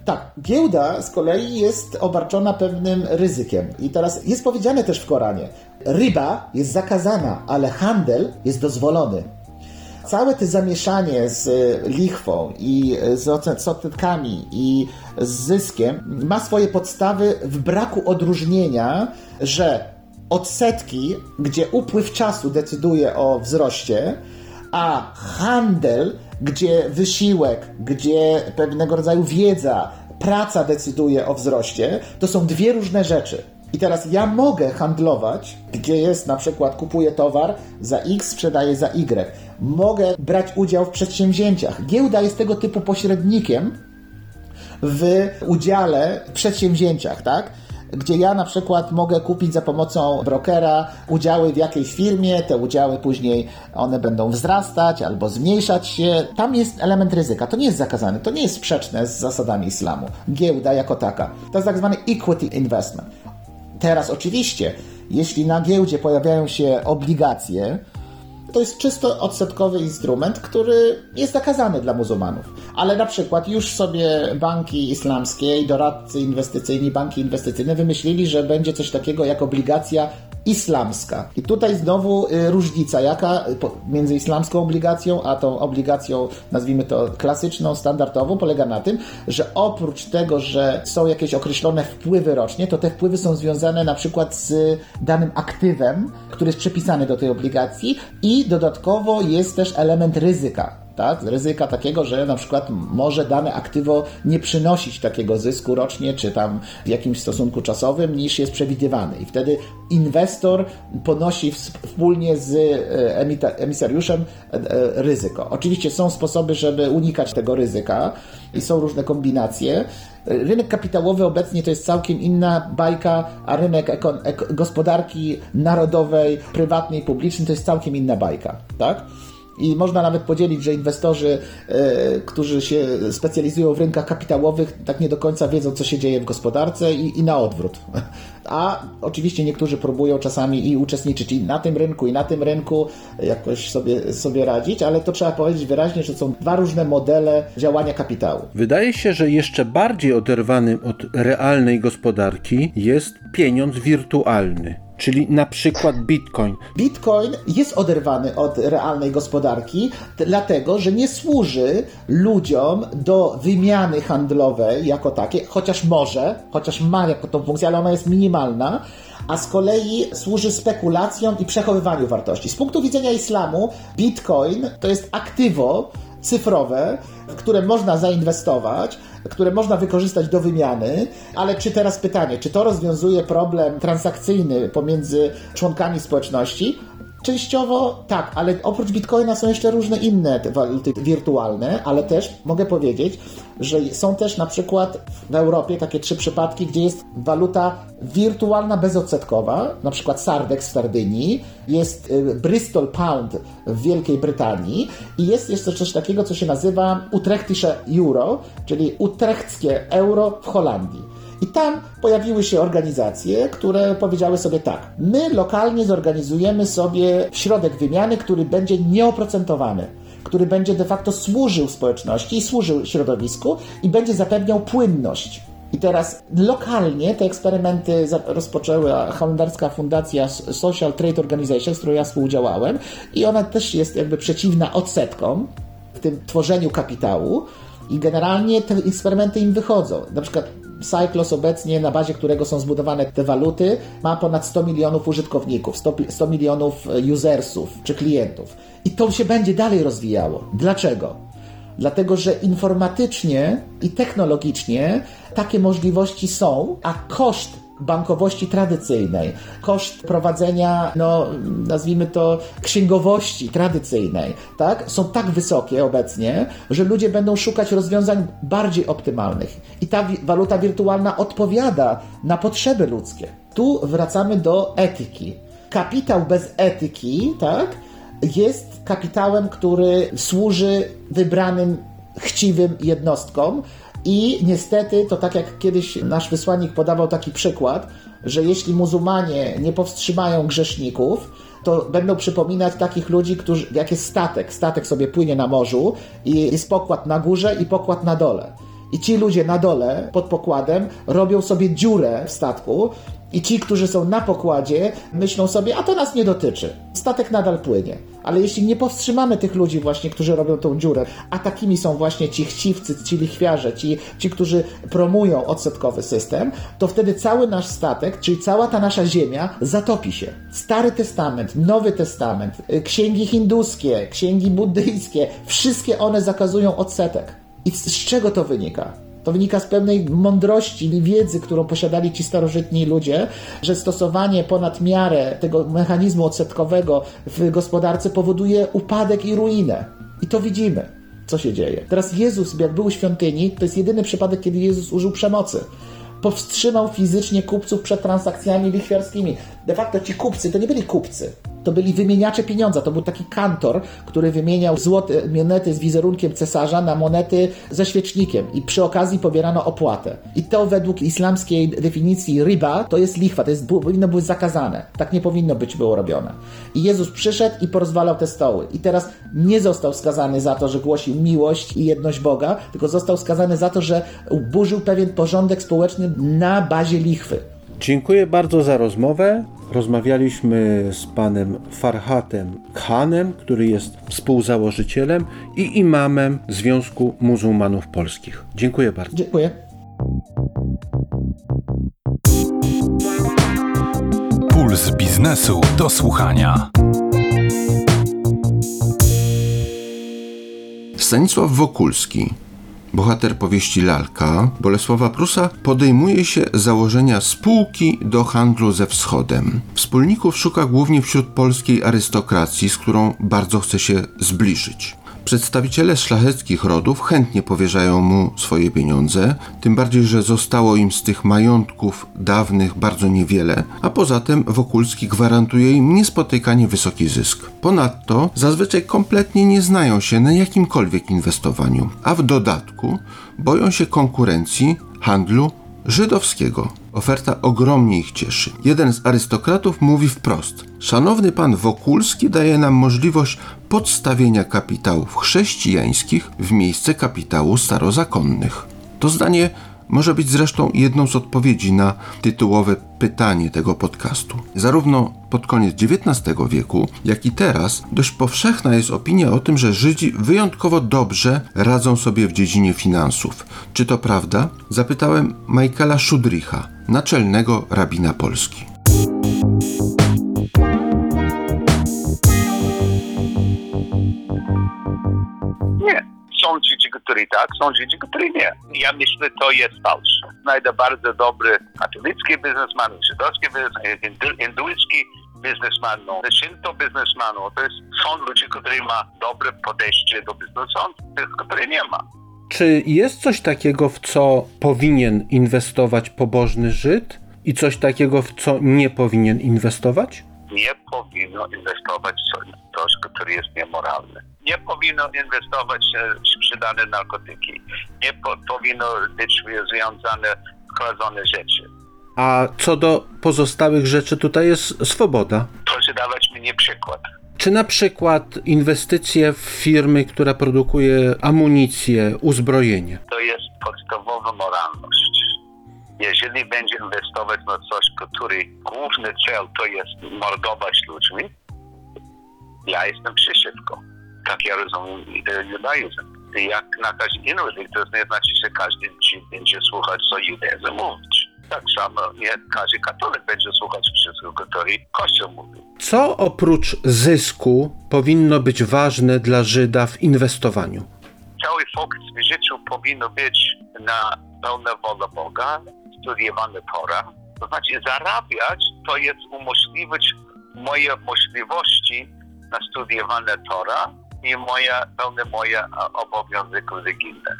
Tak, giełda z kolei jest obarczona pewnym ryzykiem. I teraz jest powiedziane też w Koranie: ryba jest zakazana, ale handel jest dozwolony. Całe to zamieszanie z e, lichwą i e, z odsetkami i z zyskiem ma swoje podstawy w braku odróżnienia, że odsetki, gdzie upływ czasu decyduje o wzroście, a handel, gdzie wysiłek, gdzie pewnego rodzaju wiedza, praca decyduje o wzroście, to są dwie różne rzeczy. I teraz ja mogę handlować, gdzie jest na przykład kupuję towar za X, sprzedaję za Y. Mogę brać udział w przedsięwzięciach. Giełda jest tego typu pośrednikiem w udziale w przedsięwzięciach, tak? gdzie ja na przykład mogę kupić za pomocą brokera udziały w jakiejś firmie, te udziały później one będą wzrastać albo zmniejszać się. Tam jest element ryzyka. To nie jest zakazane, to nie jest sprzeczne z zasadami islamu. Giełda jako taka. To jest tak zwany equity investment. Teraz oczywiście, jeśli na giełdzie pojawiają się obligacje, to jest czysto odsetkowy instrument, który jest zakazany dla muzułmanów. Ale na przykład już sobie banki islamskie i doradcy inwestycyjni, banki inwestycyjne wymyślili, że będzie coś takiego jak obligacja islamska. I tutaj znowu y, różnica, jaka po- między islamską obligacją, a tą obligacją, nazwijmy to klasyczną, standardową, polega na tym, że oprócz tego, że są jakieś określone wpływy rocznie, to te wpływy są związane na przykład z danym aktywem, który jest przypisany do tej obligacji i dodatkowo jest też element ryzyka tak? Ryzyka takiego, że na przykład może dane aktywo nie przynosić takiego zysku rocznie, czy tam w jakimś stosunku czasowym, niż jest przewidywany. I wtedy inwestor ponosi ws- wspólnie z e, emisariuszem e, e, ryzyko. Oczywiście są sposoby, żeby unikać tego ryzyka i są różne kombinacje. Rynek kapitałowy obecnie to jest całkiem inna bajka, a rynek eko- eko- gospodarki narodowej, prywatnej, publicznej to jest całkiem inna bajka, tak? I można nawet podzielić, że inwestorzy, e, którzy się specjalizują w rynkach kapitałowych, tak nie do końca wiedzą, co się dzieje w gospodarce i, i na odwrót. A oczywiście niektórzy próbują czasami i uczestniczyć i na tym rynku, i na tym rynku, jakoś sobie, sobie radzić, ale to trzeba powiedzieć wyraźnie, że są dwa różne modele działania kapitału. Wydaje się, że jeszcze bardziej oderwanym od realnej gospodarki jest pieniądz wirtualny, czyli na przykład bitcoin. Bitcoin jest oderwany od realnej gospodarki, dlatego że nie służy ludziom do wymiany handlowej jako takiej, chociaż może, chociaż ma jako tą funkcję, ale ona jest minimalna. A z kolei służy spekulacjom i przechowywaniu wartości. Z punktu widzenia islamu, Bitcoin to jest aktywo cyfrowe, w które można zainwestować, które można wykorzystać do wymiany, ale czy teraz pytanie, czy to rozwiązuje problem transakcyjny pomiędzy członkami społeczności? Częściowo tak, ale oprócz bitcoina są jeszcze różne inne waluty wirtualne, ale też mogę powiedzieć, że są też na przykład w Europie takie trzy przypadki, gdzie jest waluta wirtualna bezodsetkowa, na przykład Sardex w Sardynii, jest y, Bristol Pound w Wielkiej Brytanii i jest jeszcze coś takiego, co się nazywa Utrechtische Euro, czyli utrechckie euro w Holandii. I tam pojawiły się organizacje, które powiedziały sobie tak: My lokalnie zorganizujemy sobie środek wymiany, który będzie nieoprocentowany, który będzie de facto służył społeczności i służył środowisku i będzie zapewniał płynność. I teraz lokalnie te eksperymenty rozpoczęła holenderska fundacja Social Trade Organization, z którą ja współdziałałem, i ona też jest jakby przeciwna odsetkom w tym tworzeniu kapitału. I generalnie te eksperymenty im wychodzą. Na przykład Cyclos obecnie, na bazie którego są zbudowane te waluty, ma ponad 100 milionów użytkowników, 100, pi- 100 milionów e, usersów czy klientów. I to się będzie dalej rozwijało. Dlaczego? Dlatego, że informatycznie i technologicznie takie możliwości są, a koszt bankowości tradycyjnej, koszt prowadzenia, no nazwijmy to, księgowości tradycyjnej, tak, są tak wysokie obecnie, że ludzie będą szukać rozwiązań bardziej optymalnych. I ta waluta wirtualna odpowiada na potrzeby ludzkie. Tu wracamy do etyki. Kapitał bez etyki, tak, jest kapitałem, który służy wybranym, chciwym jednostkom. I niestety, to tak jak kiedyś nasz wysłannik podawał taki przykład, że jeśli muzułmanie nie powstrzymają grzeszników, to będą przypominać takich ludzi, którzy, jak jest statek, statek sobie płynie na morzu i jest pokład na górze i pokład na dole. I ci ludzie na dole, pod pokładem, robią sobie dziurę w statku, i ci, którzy są na pokładzie, myślą sobie, a to nas nie dotyczy. Statek nadal płynie. Ale jeśli nie powstrzymamy tych ludzi właśnie, którzy robią tą dziurę, a takimi są właśnie ci chciwcy, ci lichwiarze, ci, ci którzy promują odsetkowy system, to wtedy cały nasz statek, czyli cała ta nasza ziemia zatopi się. Stary Testament, Nowy Testament, y, księgi hinduskie, księgi buddyjskie, wszystkie one zakazują odsetek. I z, z czego to wynika? To wynika z pewnej mądrości i wiedzy, którą posiadali ci starożytni ludzie, że stosowanie ponad miarę tego mechanizmu odsetkowego w gospodarce powoduje upadek i ruinę. I to widzimy, co się dzieje. Teraz Jezus, jak był w świątyni, to jest jedyny przypadek, kiedy Jezus użył przemocy. powstrzymał fizycznie kupców przed transakcjami lichwiarskimi. De facto ci kupcy to nie byli kupcy. To byli wymieniacze pieniądza. To był taki kantor, który wymieniał złote monety z wizerunkiem cesarza na monety ze świecznikiem i przy okazji pobierano opłatę. I to według islamskiej definicji riba to jest lichwa, to jest, powinno być zakazane. Tak nie powinno być było robione. I Jezus przyszedł i porozwalał te stoły. I teraz nie został skazany za to, że głosił miłość i jedność Boga, tylko został skazany za to, że burzył pewien porządek społeczny na bazie lichwy. Dziękuję bardzo za rozmowę. Rozmawialiśmy z panem Farhatem Khanem, który jest współzałożycielem i imamem Związku Muzułmanów Polskich. Dziękuję bardzo. Dziękuję. Puls biznesu do słuchania. Stanisław Wokulski, bohater powieści Lalka Bolesława Prusa, podejmuje się założenia spółki do handlu ze wschodem. Wspólników szuka głównie wśród polskiej arystokracji, z którą bardzo chce się zbliżyć. Przedstawiciele szlacheckich rodów chętnie powierzają mu swoje pieniądze, tym bardziej, że zostało im z tych majątków dawnych bardzo niewiele, a poza tym Wokulski gwarantuje im niespotykanie wysoki zysk. Ponadto zazwyczaj kompletnie nie znają się na jakimkolwiek inwestowaniu, a w dodatku boją się konkurencji handlu żydowskiego. Oferta ogromnie ich cieszy. Jeden z arystokratów mówi wprost: Szanowny pan Wokulski daje nam możliwość podstawienia kapitałów chrześcijańskich w miejsce kapitału starozakonnych. To zdanie może być zresztą jedną z odpowiedzi na tytułowe pytanie tego podcastu. Zarówno pod koniec XIX wieku, jak i teraz dość powszechna jest opinia o tym, że Żydzi wyjątkowo dobrze radzą sobie w dziedzinie finansów. Czy to prawda? Zapytałem Michaela Szudricha, naczelnego rabina Polski. Którzy tak, są Żydzi, którzy nie. Ja myślę, to jest fałsz. Znajdę bardzo dobry katolicki biznesman, żydowski biznesman, hindu, hinduicki biznesman, no, shinto biznesman. To jest, są ludzie, którzy ma dobre podejście do biznesu, są tych, którzy nie ma. Czy jest coś takiego, w co powinien inwestować pobożny Żyd i coś takiego, w co nie powinien inwestować? Nie powinno inwestować w coś, które jest niemoralne. Nie powinno inwestować w sprzedane narkotyki. Nie po, powinno być związane skradzone rzeczy. A co do pozostałych rzeczy, tutaj jest swoboda. Proszę dawać mi nie przykład. Czy na przykład inwestycje w firmy, która produkuje amunicję, uzbrojenie? To jest podstawowa moralność. Jeżeli będzie inwestować na coś, który główny cel to jest mordować ludźmi, ja jestem przeciwko. Tak ja rozumiem judaizm. Jak na każdy inny religię, to nie znaczy, że każdy Żyd będzie słuchać, co judaizm mówić. Tak samo nie każdy katolik będzie słuchać wszystkiego, który Kościół mówi. Co oprócz zysku powinno być ważne dla Żyda w inwestowaniu? Cały fokus w życiu powinno być na pełne wolę Boga, studiowane Tora. To znaczy zarabiać to jest umożliwić moje możliwości na studiowane Tora i moje, pełne moje obowiązki religijne.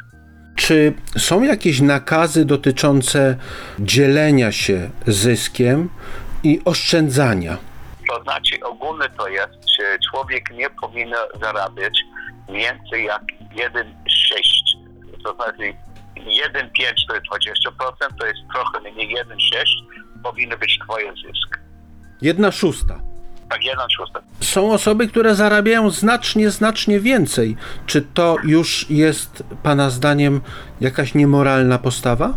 Czy są jakieś nakazy dotyczące dzielenia się zyskiem i oszczędzania? To znaczy ogólne to jest, że człowiek nie powinien zarabiać więcej jak 1,6. To znaczy 1,5 to jest 20%, to jest trochę mniej 1,6 powinien być twoje zysk. Jedna szósta. Tak, 1 szósta. Są osoby, które zarabiają znacznie, znacznie więcej. Czy to już jest Pana zdaniem jakaś niemoralna postawa?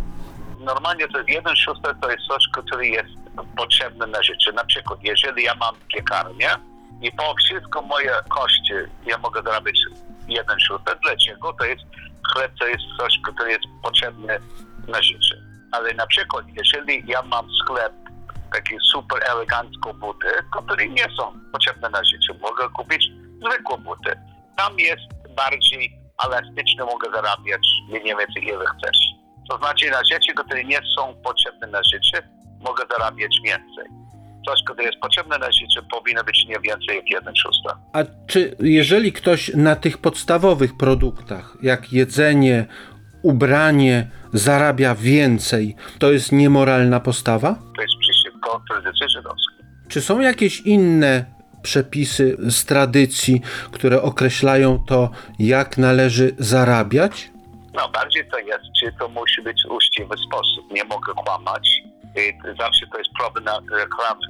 Normalnie to jest 1 szósta to jest coś, które jest potrzebne na życie. Na przykład, jeżeli ja mam piekarnię i po wszystko moje koszty ja mogę zarabiać 1 szósta, dlaczego? To jest chleb, to jest coś, które jest potrzebne na życie. Ale na przykład, jeżeli ja mam sklep takie super eleganckie buty, które nie są potrzebne na życie. Mogę kupić zwykłe buty. Tam jest bardziej elastyczne, mogę zarabiać mniej więcej ile chcesz. To znaczy na rzeczy, które nie są potrzebne na życie, mogę zarabiać więcej. Coś, które jest potrzebne na życie, powinno być nie więcej jak 1 szósta. A czy jeżeli ktoś na tych podstawowych produktach, jak jedzenie, ubranie, zarabia więcej, to jest niemoralna postawa? To jest przeciwko tradycji żydowskiej. Czy są jakieś inne przepisy z tradycji, które określają to, jak należy zarabiać? No, bardziej to jest, czy to musi być uczciwy sposób. Nie mogę kłamać. I zawsze to jest problem na reklamy.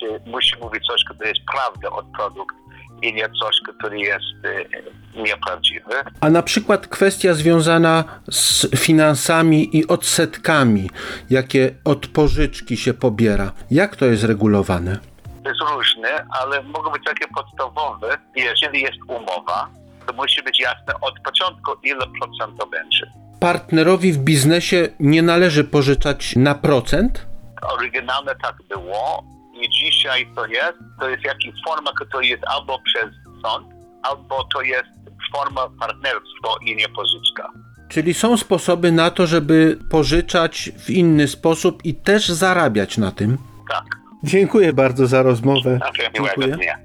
Czy musi mówić coś, które jest prawda od produkt i nie coś, które jest e, nieprawdziwy. A na przykład kwestia związana z finansami i odsetkami, jakie od pożyczki się pobiera. Jak to jest regulowane? To jest różne, ale mogą być takie podstawowe. Jeżeli jest umowa, to musi być jasne od początku, ile procent to będzie. Partnerowi w biznesie nie należy pożyczać na procent? Oryginalne tak było i dzisiaj to jest, to jest jakaś forma, która jest albo przez sąd, albo to jest forma partnerstwa i nie pożyczka. Czyli są sposoby na to, żeby pożyczać w inny sposób i też zarabiać na tym? Tak. Dziękuję bardzo za rozmowę. Miłego Dziękuję. dnia.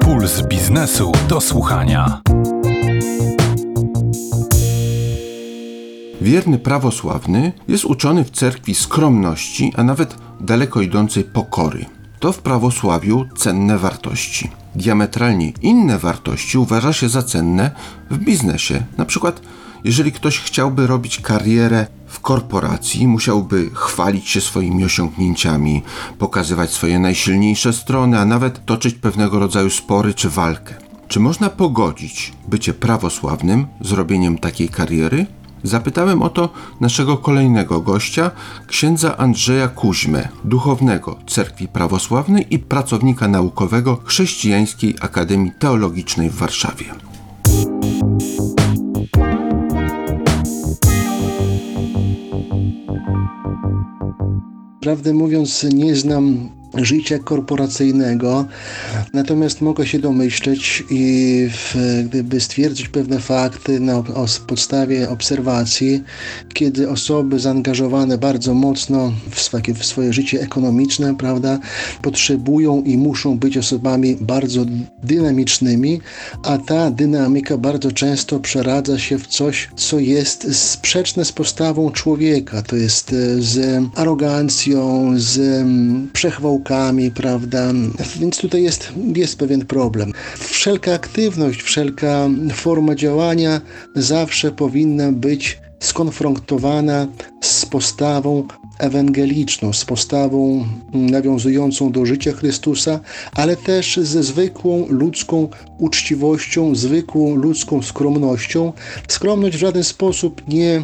Puls biznesu do słuchania. Wierny prawosławny jest uczony w cerkwi skromności, a nawet daleko idącej pokory. To w prawosławiu cenne wartości. Diametralnie inne wartości uważa się za cenne w biznesie. Na przykład, jeżeli ktoś chciałby robić karierę w korporacji, musiałby chwalić się swoimi osiągnięciami, pokazywać swoje najsilniejsze strony, a nawet toczyć pewnego rodzaju spory czy walkę. Czy można pogodzić bycie prawosławnym z robieniem takiej kariery? Zapytałem o to naszego kolejnego gościa, księdza Andrzeja Kuźmę, duchownego Cerkwi Prawosławnej i pracownika naukowego Chrześcijańskiej Akademii Teologicznej w Warszawie. Prawdę mówiąc, nie znam życia korporacyjnego, natomiast mogę się domyśleć i w, gdyby stwierdzić pewne fakty na podstawie obserwacji, kiedy osoby zaangażowane bardzo mocno w, swoje- w swoje życie ekonomiczne, prawda, potrzebują i muszą być osobami bardzo dynamicznymi, a ta dynamika bardzo często przeradza się w coś, co jest sprzeczne z postawą człowieka, to jest e, z arogancją, z mm, przechwałkami, prawda? Więc tutaj jest, jest pewien problem. Wszelka aktywność, wszelka forma działania zawsze powinna być skonfrontowana z postawą ewangeliczną, z postawą mm, nawiązującą do życia Chrystusa, ale też ze zwykłą ludzką uczciwością, zwykłą ludzką skromnością. Skromność w żaden sposób nie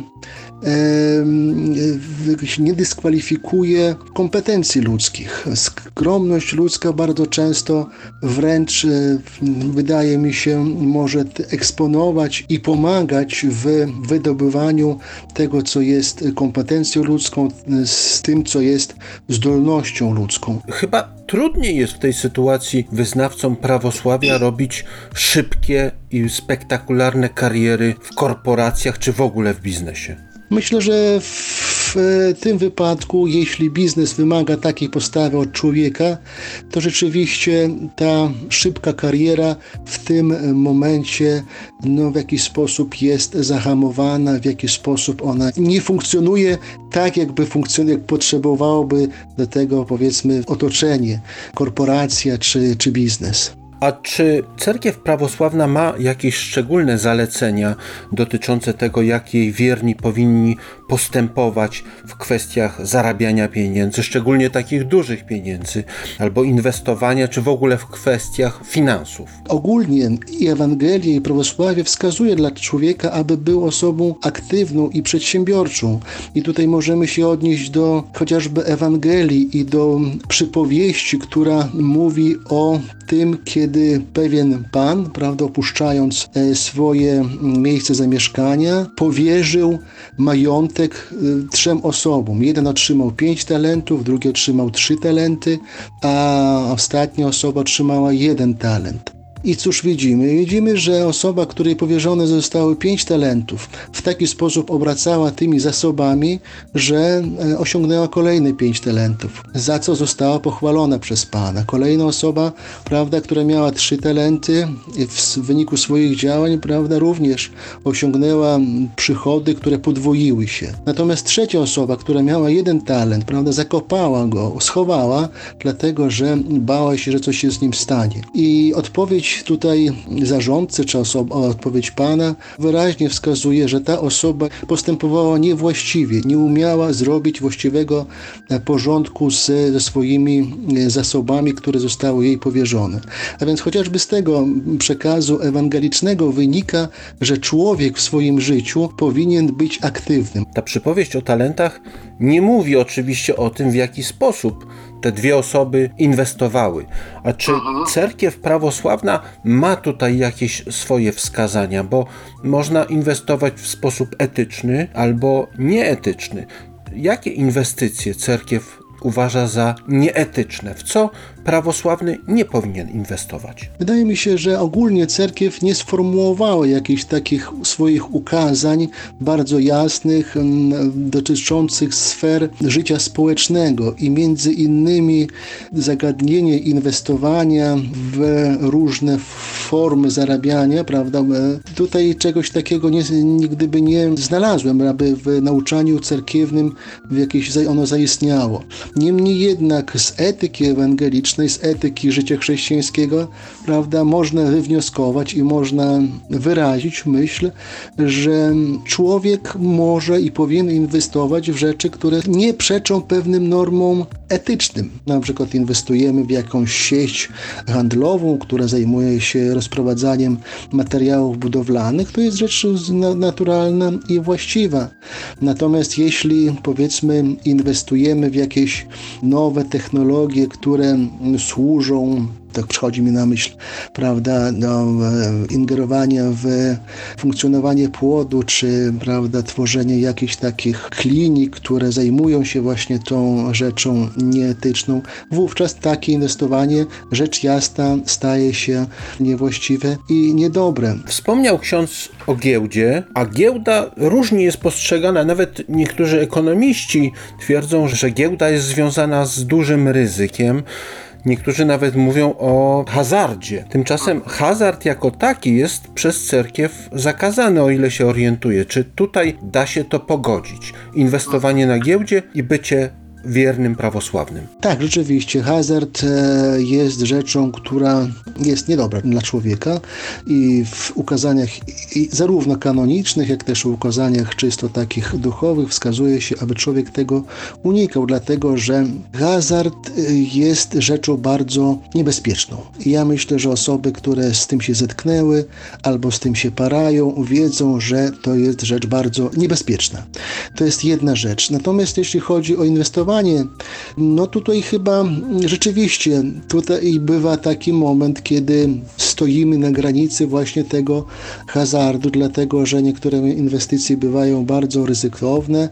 nie dyskwalifikuje kompetencji ludzkich. Skromność ludzka bardzo często wręcz e, wydaje mi się może eksponować i pomagać w wydobywaniu tego, co jest kompetencją ludzką, z tym, co jest zdolnością ludzką. Chyba trudniej jest w tej sytuacji wyznawcom prawosławia robić szybkie i spektakularne kariery w korporacjach czy w ogóle w biznesie. Myślę, że w e, tym wypadku, jeśli biznes wymaga takiej postawy od człowieka, to rzeczywiście ta szybka kariera w tym momencie no, w jakiś sposób jest zahamowana, w jakiś sposób ona nie funkcjonuje tak, jakby funkcjonuje, jak potrzebowałoby do tego, powiedzmy, otoczenie, korporacja czy, czy biznes. A czy cerkiew prawosławna ma jakieś szczególne zalecenia dotyczące tego, jak jej wierni powinni postępować w kwestiach zarabiania pieniędzy, szczególnie takich dużych pieniędzy, albo inwestowania, czy w ogóle w kwestiach finansów? Ogólnie i Ewangelia i prawosławie wskazuje dla człowieka, aby był osobą aktywną i przedsiębiorczą. I tutaj możemy się odnieść do chociażby Ewangelii i do przypowieści, która mówi o tym, kiedy pewien pan, prawda, opuszczając e, swoje miejsce zamieszkania, powierzył majątek y, trzem osobom. Jeden otrzymał pięć talentów, drugi otrzymał trzy talenty, a ostatnia osoba otrzymała jeden talent. I cóż widzimy? Widzimy, że osoba, której powierzone zostały pięć talentów, w taki sposób obracała tymi zasobami, że e, osiągnęła kolejne pięć talentów, za co została pochwalona przez Pana. Kolejna osoba, prawda, która miała trzy talenty, w wyniku swoich działań, prawda, również osiągnęła przychody, które podwoiły się. Natomiast trzecia osoba, która miała jeden talent, prawda, zakopała go, schowała, dlatego że bała się, że coś się z nim stanie. I odpowiedź tutaj zarządcy, czy osoba, odpowiedź Pana wyraźnie wskazuje, że ta osoba postępowała niewłaściwie, nie umiała zrobić właściwego e, porządku z, ze swoimi e, zasobami, które zostały jej powierzone. A więc chociażby z tego przekazu ewangelicznego wynika, że człowiek w swoim życiu powinien być aktywnym. Ta przypowieść o talentach nie mówi oczywiście o tym, w jaki sposób te dwie osoby inwestowały. A czy cerkiew prawosławna ma tutaj jakieś swoje wskazania? Bo można inwestować w sposób etyczny albo nieetyczny. Jakie inwestycje cerkiew uważa za nieetyczne? W co prawosławny nie powinien inwestować? Wydaje mi się, że ogólnie cerkiew nie sformułowała jakichś takich swoich ukazań bardzo jasnych, mm, dotyczących sfer życia społecznego i między innymi zagadnienie inwestowania w różne formy zarabiania, prawda? E, Tutaj czegoś takiego nie, nigdy by nie znalazłem, aby w nauczaniu cerkiewnym w jakieś ono zaistniało. Niemniej jednak z etyki ewangelicznej, z etyki życia chrześcijańskiego, prawda, można wywnioskować i można wyrazić myśl, że człowiek może i powinien inwestować w rzeczy, które nie przeczą pewnym normom etycznym. Na przykład inwestujemy w jakąś sieć handlową, która zajmuje się rozprowadzaniem materiałów budowlanych, to jest rzecz na- naturalna i właściwa. Natomiast jeśli powiedzmy inwestujemy w jakieś nowe technologie, które służą tak przychodzi mi na myśl, prawda, no, e, ingerowania w funkcjonowanie płodu, czy prawda, tworzenie jakichś takich klinik, które zajmują się właśnie tą rzeczą nieetyczną, wówczas takie inwestowanie, rzecz jasna, staje się niewłaściwe i niedobre. Wspomniał ksiądz o giełdzie, a giełda różnie jest postrzegana. Nawet niektórzy ekonomiści twierdzą, że giełda jest związana z dużym ryzykiem. Niektórzy nawet mówią o hazardzie. Tymczasem hazard jako taki jest przez cerkiew zakazany, o ile się orientuje. Czy tutaj da się to pogodzić? Inwestowanie na giełdzie i bycie wiernym prawosławnym. Tak, rzeczywiście, hazard e, jest rzeczą, która jest niedobra dla człowieka i w ukazaniach zarówno kanonicznych, jak też w ukazaniach czysto takich duchowych wskazuje się, aby człowiek tego unikał, dlatego że hazard e, jest rzeczą bardzo niebezpieczną. Ja myślę, że osoby, które z tym się zetknęły albo z tym się parają, wiedzą, że to jest rzecz bardzo niebezpieczna. To jest jedna rzecz. Natomiast jeśli chodzi o inwestowanie, no tutaj chyba rzeczywiście tutaj bywa taki moment, kiedy stoimy na granicy właśnie tego hazardu, dlatego że niektóre inwestycje bywają bardzo ryzykowne.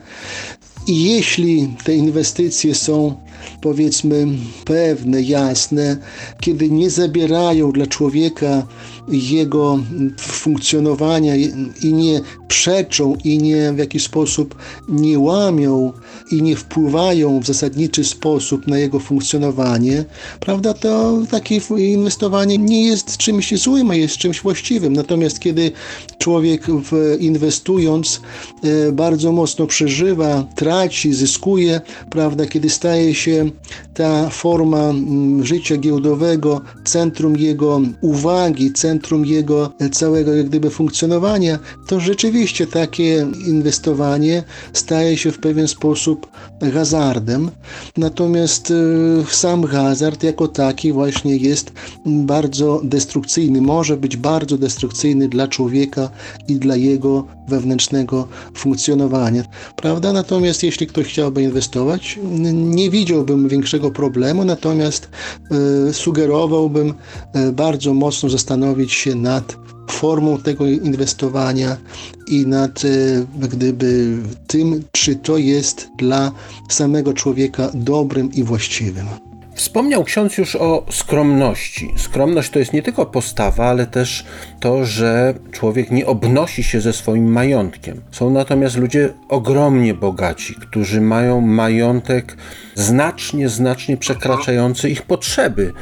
I jeśli te inwestycje są powiedzmy pewne, jasne, kiedy nie zabierają dla człowieka jego funkcjonowania i nie przeczą i nie w jakiś sposób nie łamią i nie wpływają w zasadniczy sposób na jego funkcjonowanie, prawda, to takie inwestowanie nie jest czymś złym, a jest czymś właściwym. Natomiast kiedy człowiek w, inwestując e, bardzo mocno przeżywa, traci, zyskuje, prawda, kiedy staje się ta forma mm, życia giełdowego centrum jego uwagi, centrum jego całego jak gdyby funkcjonowania, to rzeczywiście takie inwestowanie staje się w pewien sposób hazardem. Natomiast e, sam hazard jako taki właśnie jest bardzo destrukcyjny, może być bardzo destrukcyjny dla człowieka i dla jego wewnętrznego funkcjonowania. Prawda? Natomiast jeśli ktoś chciałby inwestować, nie widziałbym większego problemu, natomiast e, sugerowałbym e, bardzo mocno zastanowić się nad formą tego inwestowania i nad e, gdyby tym, czy to jest dla samego człowieka dobrym i właściwym. Wspomniał ksiądz już o skromności. Skromność to jest nie tylko postawa, ale też to, że człowiek nie obnosi się ze swoim majątkiem. Są natomiast ludzie ogromnie bogaci, którzy mają majątek znacznie, znacznie przekraczający ich potrzeby.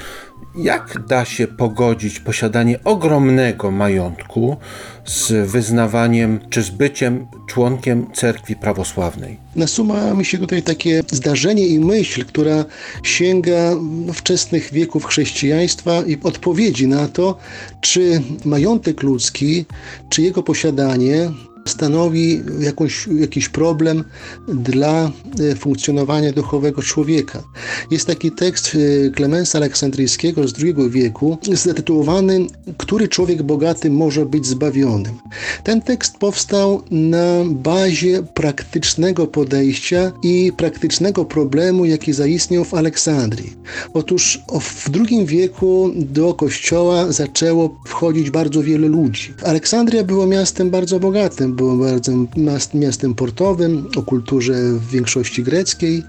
Jak da się pogodzić posiadanie ogromnego majątku z wyznawaniem czy z byciem członkiem cerkwi prawosławnej? Nasuma mi się tutaj takie zdarzenie i myśl, która sięga wczesnych wieków chrześcijaństwa i odpowiedzi na to, czy majątek ludzki, czy jego posiadanie stanowi jakąś, jakiś problem dla e, funkcjonowania duchowego człowieka. Jest taki tekst e, Klemensa Aleksandryjskiego z II wieku zatytułowany Który człowiek bogaty może być zbawionym? Ten tekst powstał na bazie praktycznego podejścia i praktycznego problemu, jaki zaistniał w Aleksandrii. Otóż w II wieku do kościoła zaczęło wchodzić bardzo wiele ludzi. Aleksandria było miastem bardzo bogatym, było bardzo miastem portowym, o kulturze w większości greckiej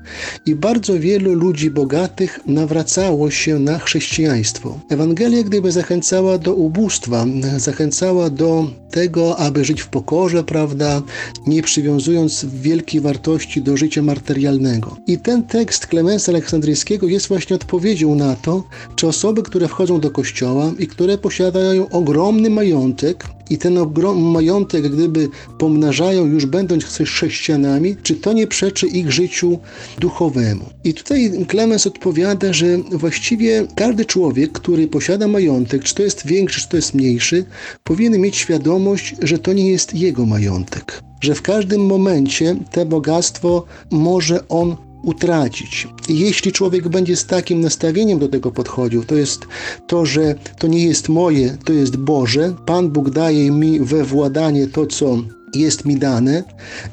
i bardzo wielu ludzi bogatych nawracało się na chrześcijaństwo. Ewangelia gdyby zachęcała do ubóstwa, zachęcała do tego, aby żyć w pokorze, prawda, nie przywiązując wielkiej wartości do życia materialnego. I ten tekst Klemensa Aleksandryjskiego jest właśnie odpowiedzią na to, czy osoby, które wchodzą do kościoła i które posiadają ogromny majątek, i ten ogromny majątek, gdyby pomnażają już będąc chrześcijanami, czy to nie przeczy ich życiu duchowemu. I tutaj Klemens odpowiada, że właściwie każdy człowiek, który posiada majątek, czy to jest większy, czy to jest mniejszy, powinien mieć świadomość, że to nie jest jego majątek. Że w każdym momencie te bogactwo może on utracić. I jeśli człowiek będzie z takim nastawieniem do tego podchodził, to jest to, że to nie jest moje, to jest Boże, Pan Bóg daje mi we władanie to, co jest mi dane,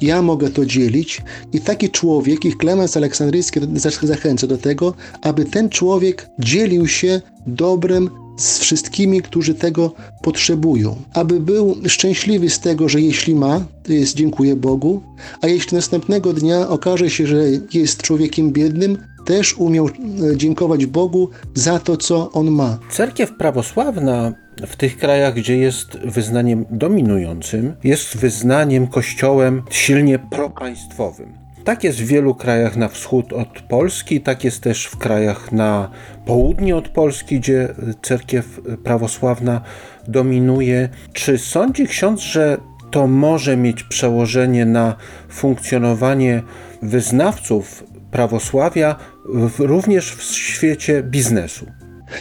ja mogę to dzielić. I taki człowiek, ich Klemens Aleksandryjski zachęca do tego, aby ten człowiek dzielił się dobrem z wszystkimi, którzy tego potrzebują. Aby był szczęśliwy z tego, że jeśli ma, to jest dziękuję Bogu, a jeśli następnego dnia okaże się, że jest człowiekiem biednym, też umiał e, dziękować Bogu za to, co on ma. Cerkiew prawosławna w tych krajach, gdzie jest wyznaniem dominującym, jest wyznaniem kościołem silnie propaństwowym. Tak jest w wielu krajach na wschód od Polski, tak jest też w krajach na południe od Polski, gdzie cerkiew prawosławna dominuje. Czy sądzi ksiądz, że to może mieć przełożenie na funkcjonowanie wyznawców prawosławia w, również w świecie biznesu?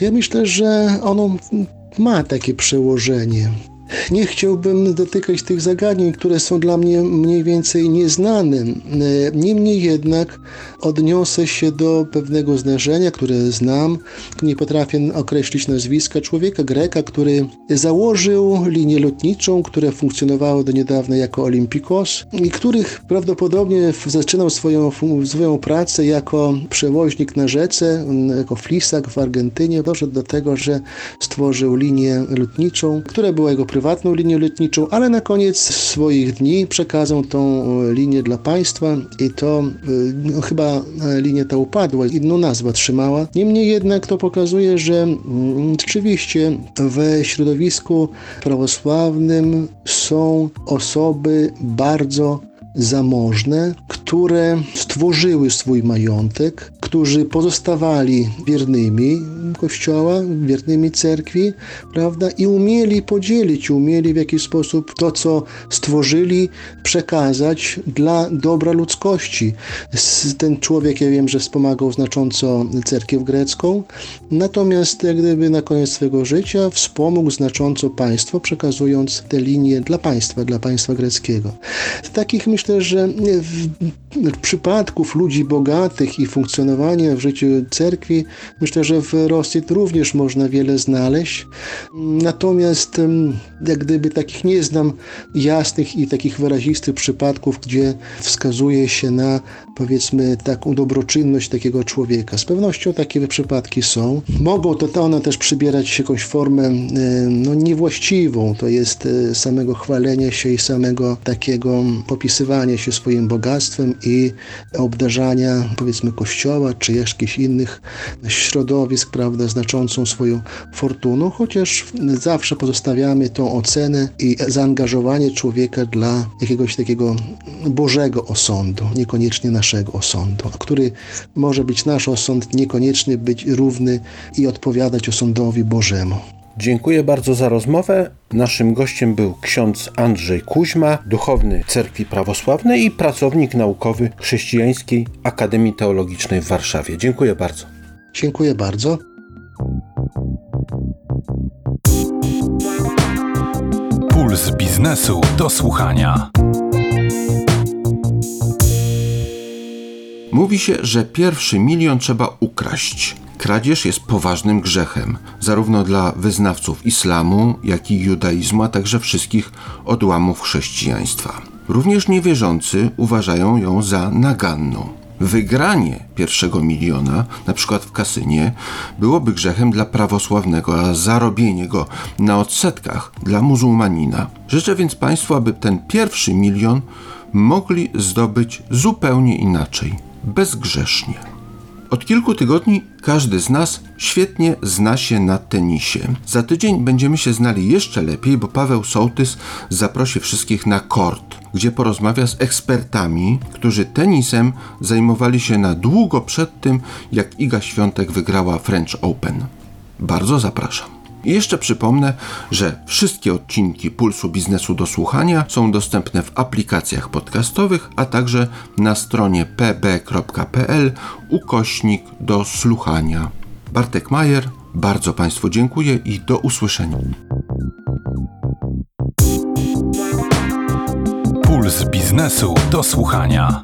Ja myślę, że ono ma takie przełożenie. Nie chciałbym dotykać tych zagadnień, które są dla mnie mniej więcej nieznane. Niemniej jednak odniosę się do pewnego zdarzenia, które znam. Nie potrafię określić nazwiska człowieka Greka, który założył linię lotniczą, która funkcjonowała do niedawna jako Olympikos i których prawdopodobnie zaczynał swoją, swoją pracę jako przewoźnik na rzece, jako flisak w Argentynie. Doszedł do tego, że stworzył linię lotniczą, która była jego prywatną linią lotniczą, ale na koniec swoich dni przekazał tą linię dla państwa i to no, chyba linia ta upadła, inną nazwę trzymała. Niemniej jednak to pokazuje, że mm, rzeczywiście w środowisku prawosławnym są osoby bardzo zamożne, które stworzyły swój majątek, którzy pozostawali wiernymi Kościoła, wiernymi cerkwi, prawda, i umieli podzielić, umieli w jakiś sposób to, co stworzyli, przekazać dla dobra ludzkości. Ten człowiek, ja wiem, że wspomagał znacząco cerkiew grecką, natomiast jak gdyby na koniec swego życia wspomógł znacząco państwo, przekazując te linie dla państwa, dla państwa greckiego. Takich myślę, że w, w przypadków ludzi bogatych i funkcjonowania w życiu cerkwi, myślę, że w Rosji również można wiele znaleźć. Natomiast jak gdyby takich nie znam jasnych i takich wyrazistych przypadków, gdzie wskazuje się na powiedzmy taką dobroczynność takiego człowieka. Z pewnością takie przypadki są. Mogą to, to one też przybierać jakąś formę no, niewłaściwą, to jest e, samego chwalenia się i samego takiego popisywania się swoim bogactwem i obdarzania powiedzmy kościoła czy jakichś innych środowisk, prawda, znaczącą swoją fortuną, chociaż zawsze pozostawiamy tą ocenę i zaangażowanie człowieka dla jakiegoś takiego Bożego osądu, niekoniecznie naszego osądu, który może być nasz osąd, niekoniecznie być równy i odpowiadać osądowi Bożemu. Dziękuję bardzo za rozmowę. Naszym gościem był ksiądz Andrzej Kuźma, duchowny Cerkwi Prawosławnej i pracownik naukowy Chrześcijańskiej Akademii Teologicznej w Warszawie. Dziękuję bardzo. Dziękuję bardzo. Puls biznesu do słuchania. Mówi się, że pierwszy milion trzeba ukraść. Kradzież jest poważnym grzechem, zarówno dla wyznawców islamu, jak i judaizmu, a także wszystkich odłamów chrześcijaństwa. Również niewierzący uważają ją za naganną. Wygranie pierwszego miliona, na przykład w kasynie, byłoby grzechem dla prawosławnego, a zarobienie go na odsetkach dla muzułmanina. Życzę więc Państwu, aby ten pierwszy milion mogli zdobyć zupełnie inaczej, bezgrzesznie. Od kilku tygodni każdy z nas świetnie zna się na tenisie. Za tydzień będziemy się znali jeszcze lepiej, bo Paweł Sołtys zaprosi wszystkich na kort, gdzie porozmawia z ekspertami, którzy tenisem zajmowali się na długo przed tym, jak Iga Świątek wygrała French Open. Bardzo zapraszam. I jeszcze przypomnę, że wszystkie odcinki Pulsu Biznesu do słuchania są dostępne w aplikacjach podcastowych, a także na stronie pb.pl ukośnik do słuchania. Bartek Majer, bardzo Państwu dziękuję i do usłyszenia. Puls biznesu do słuchania.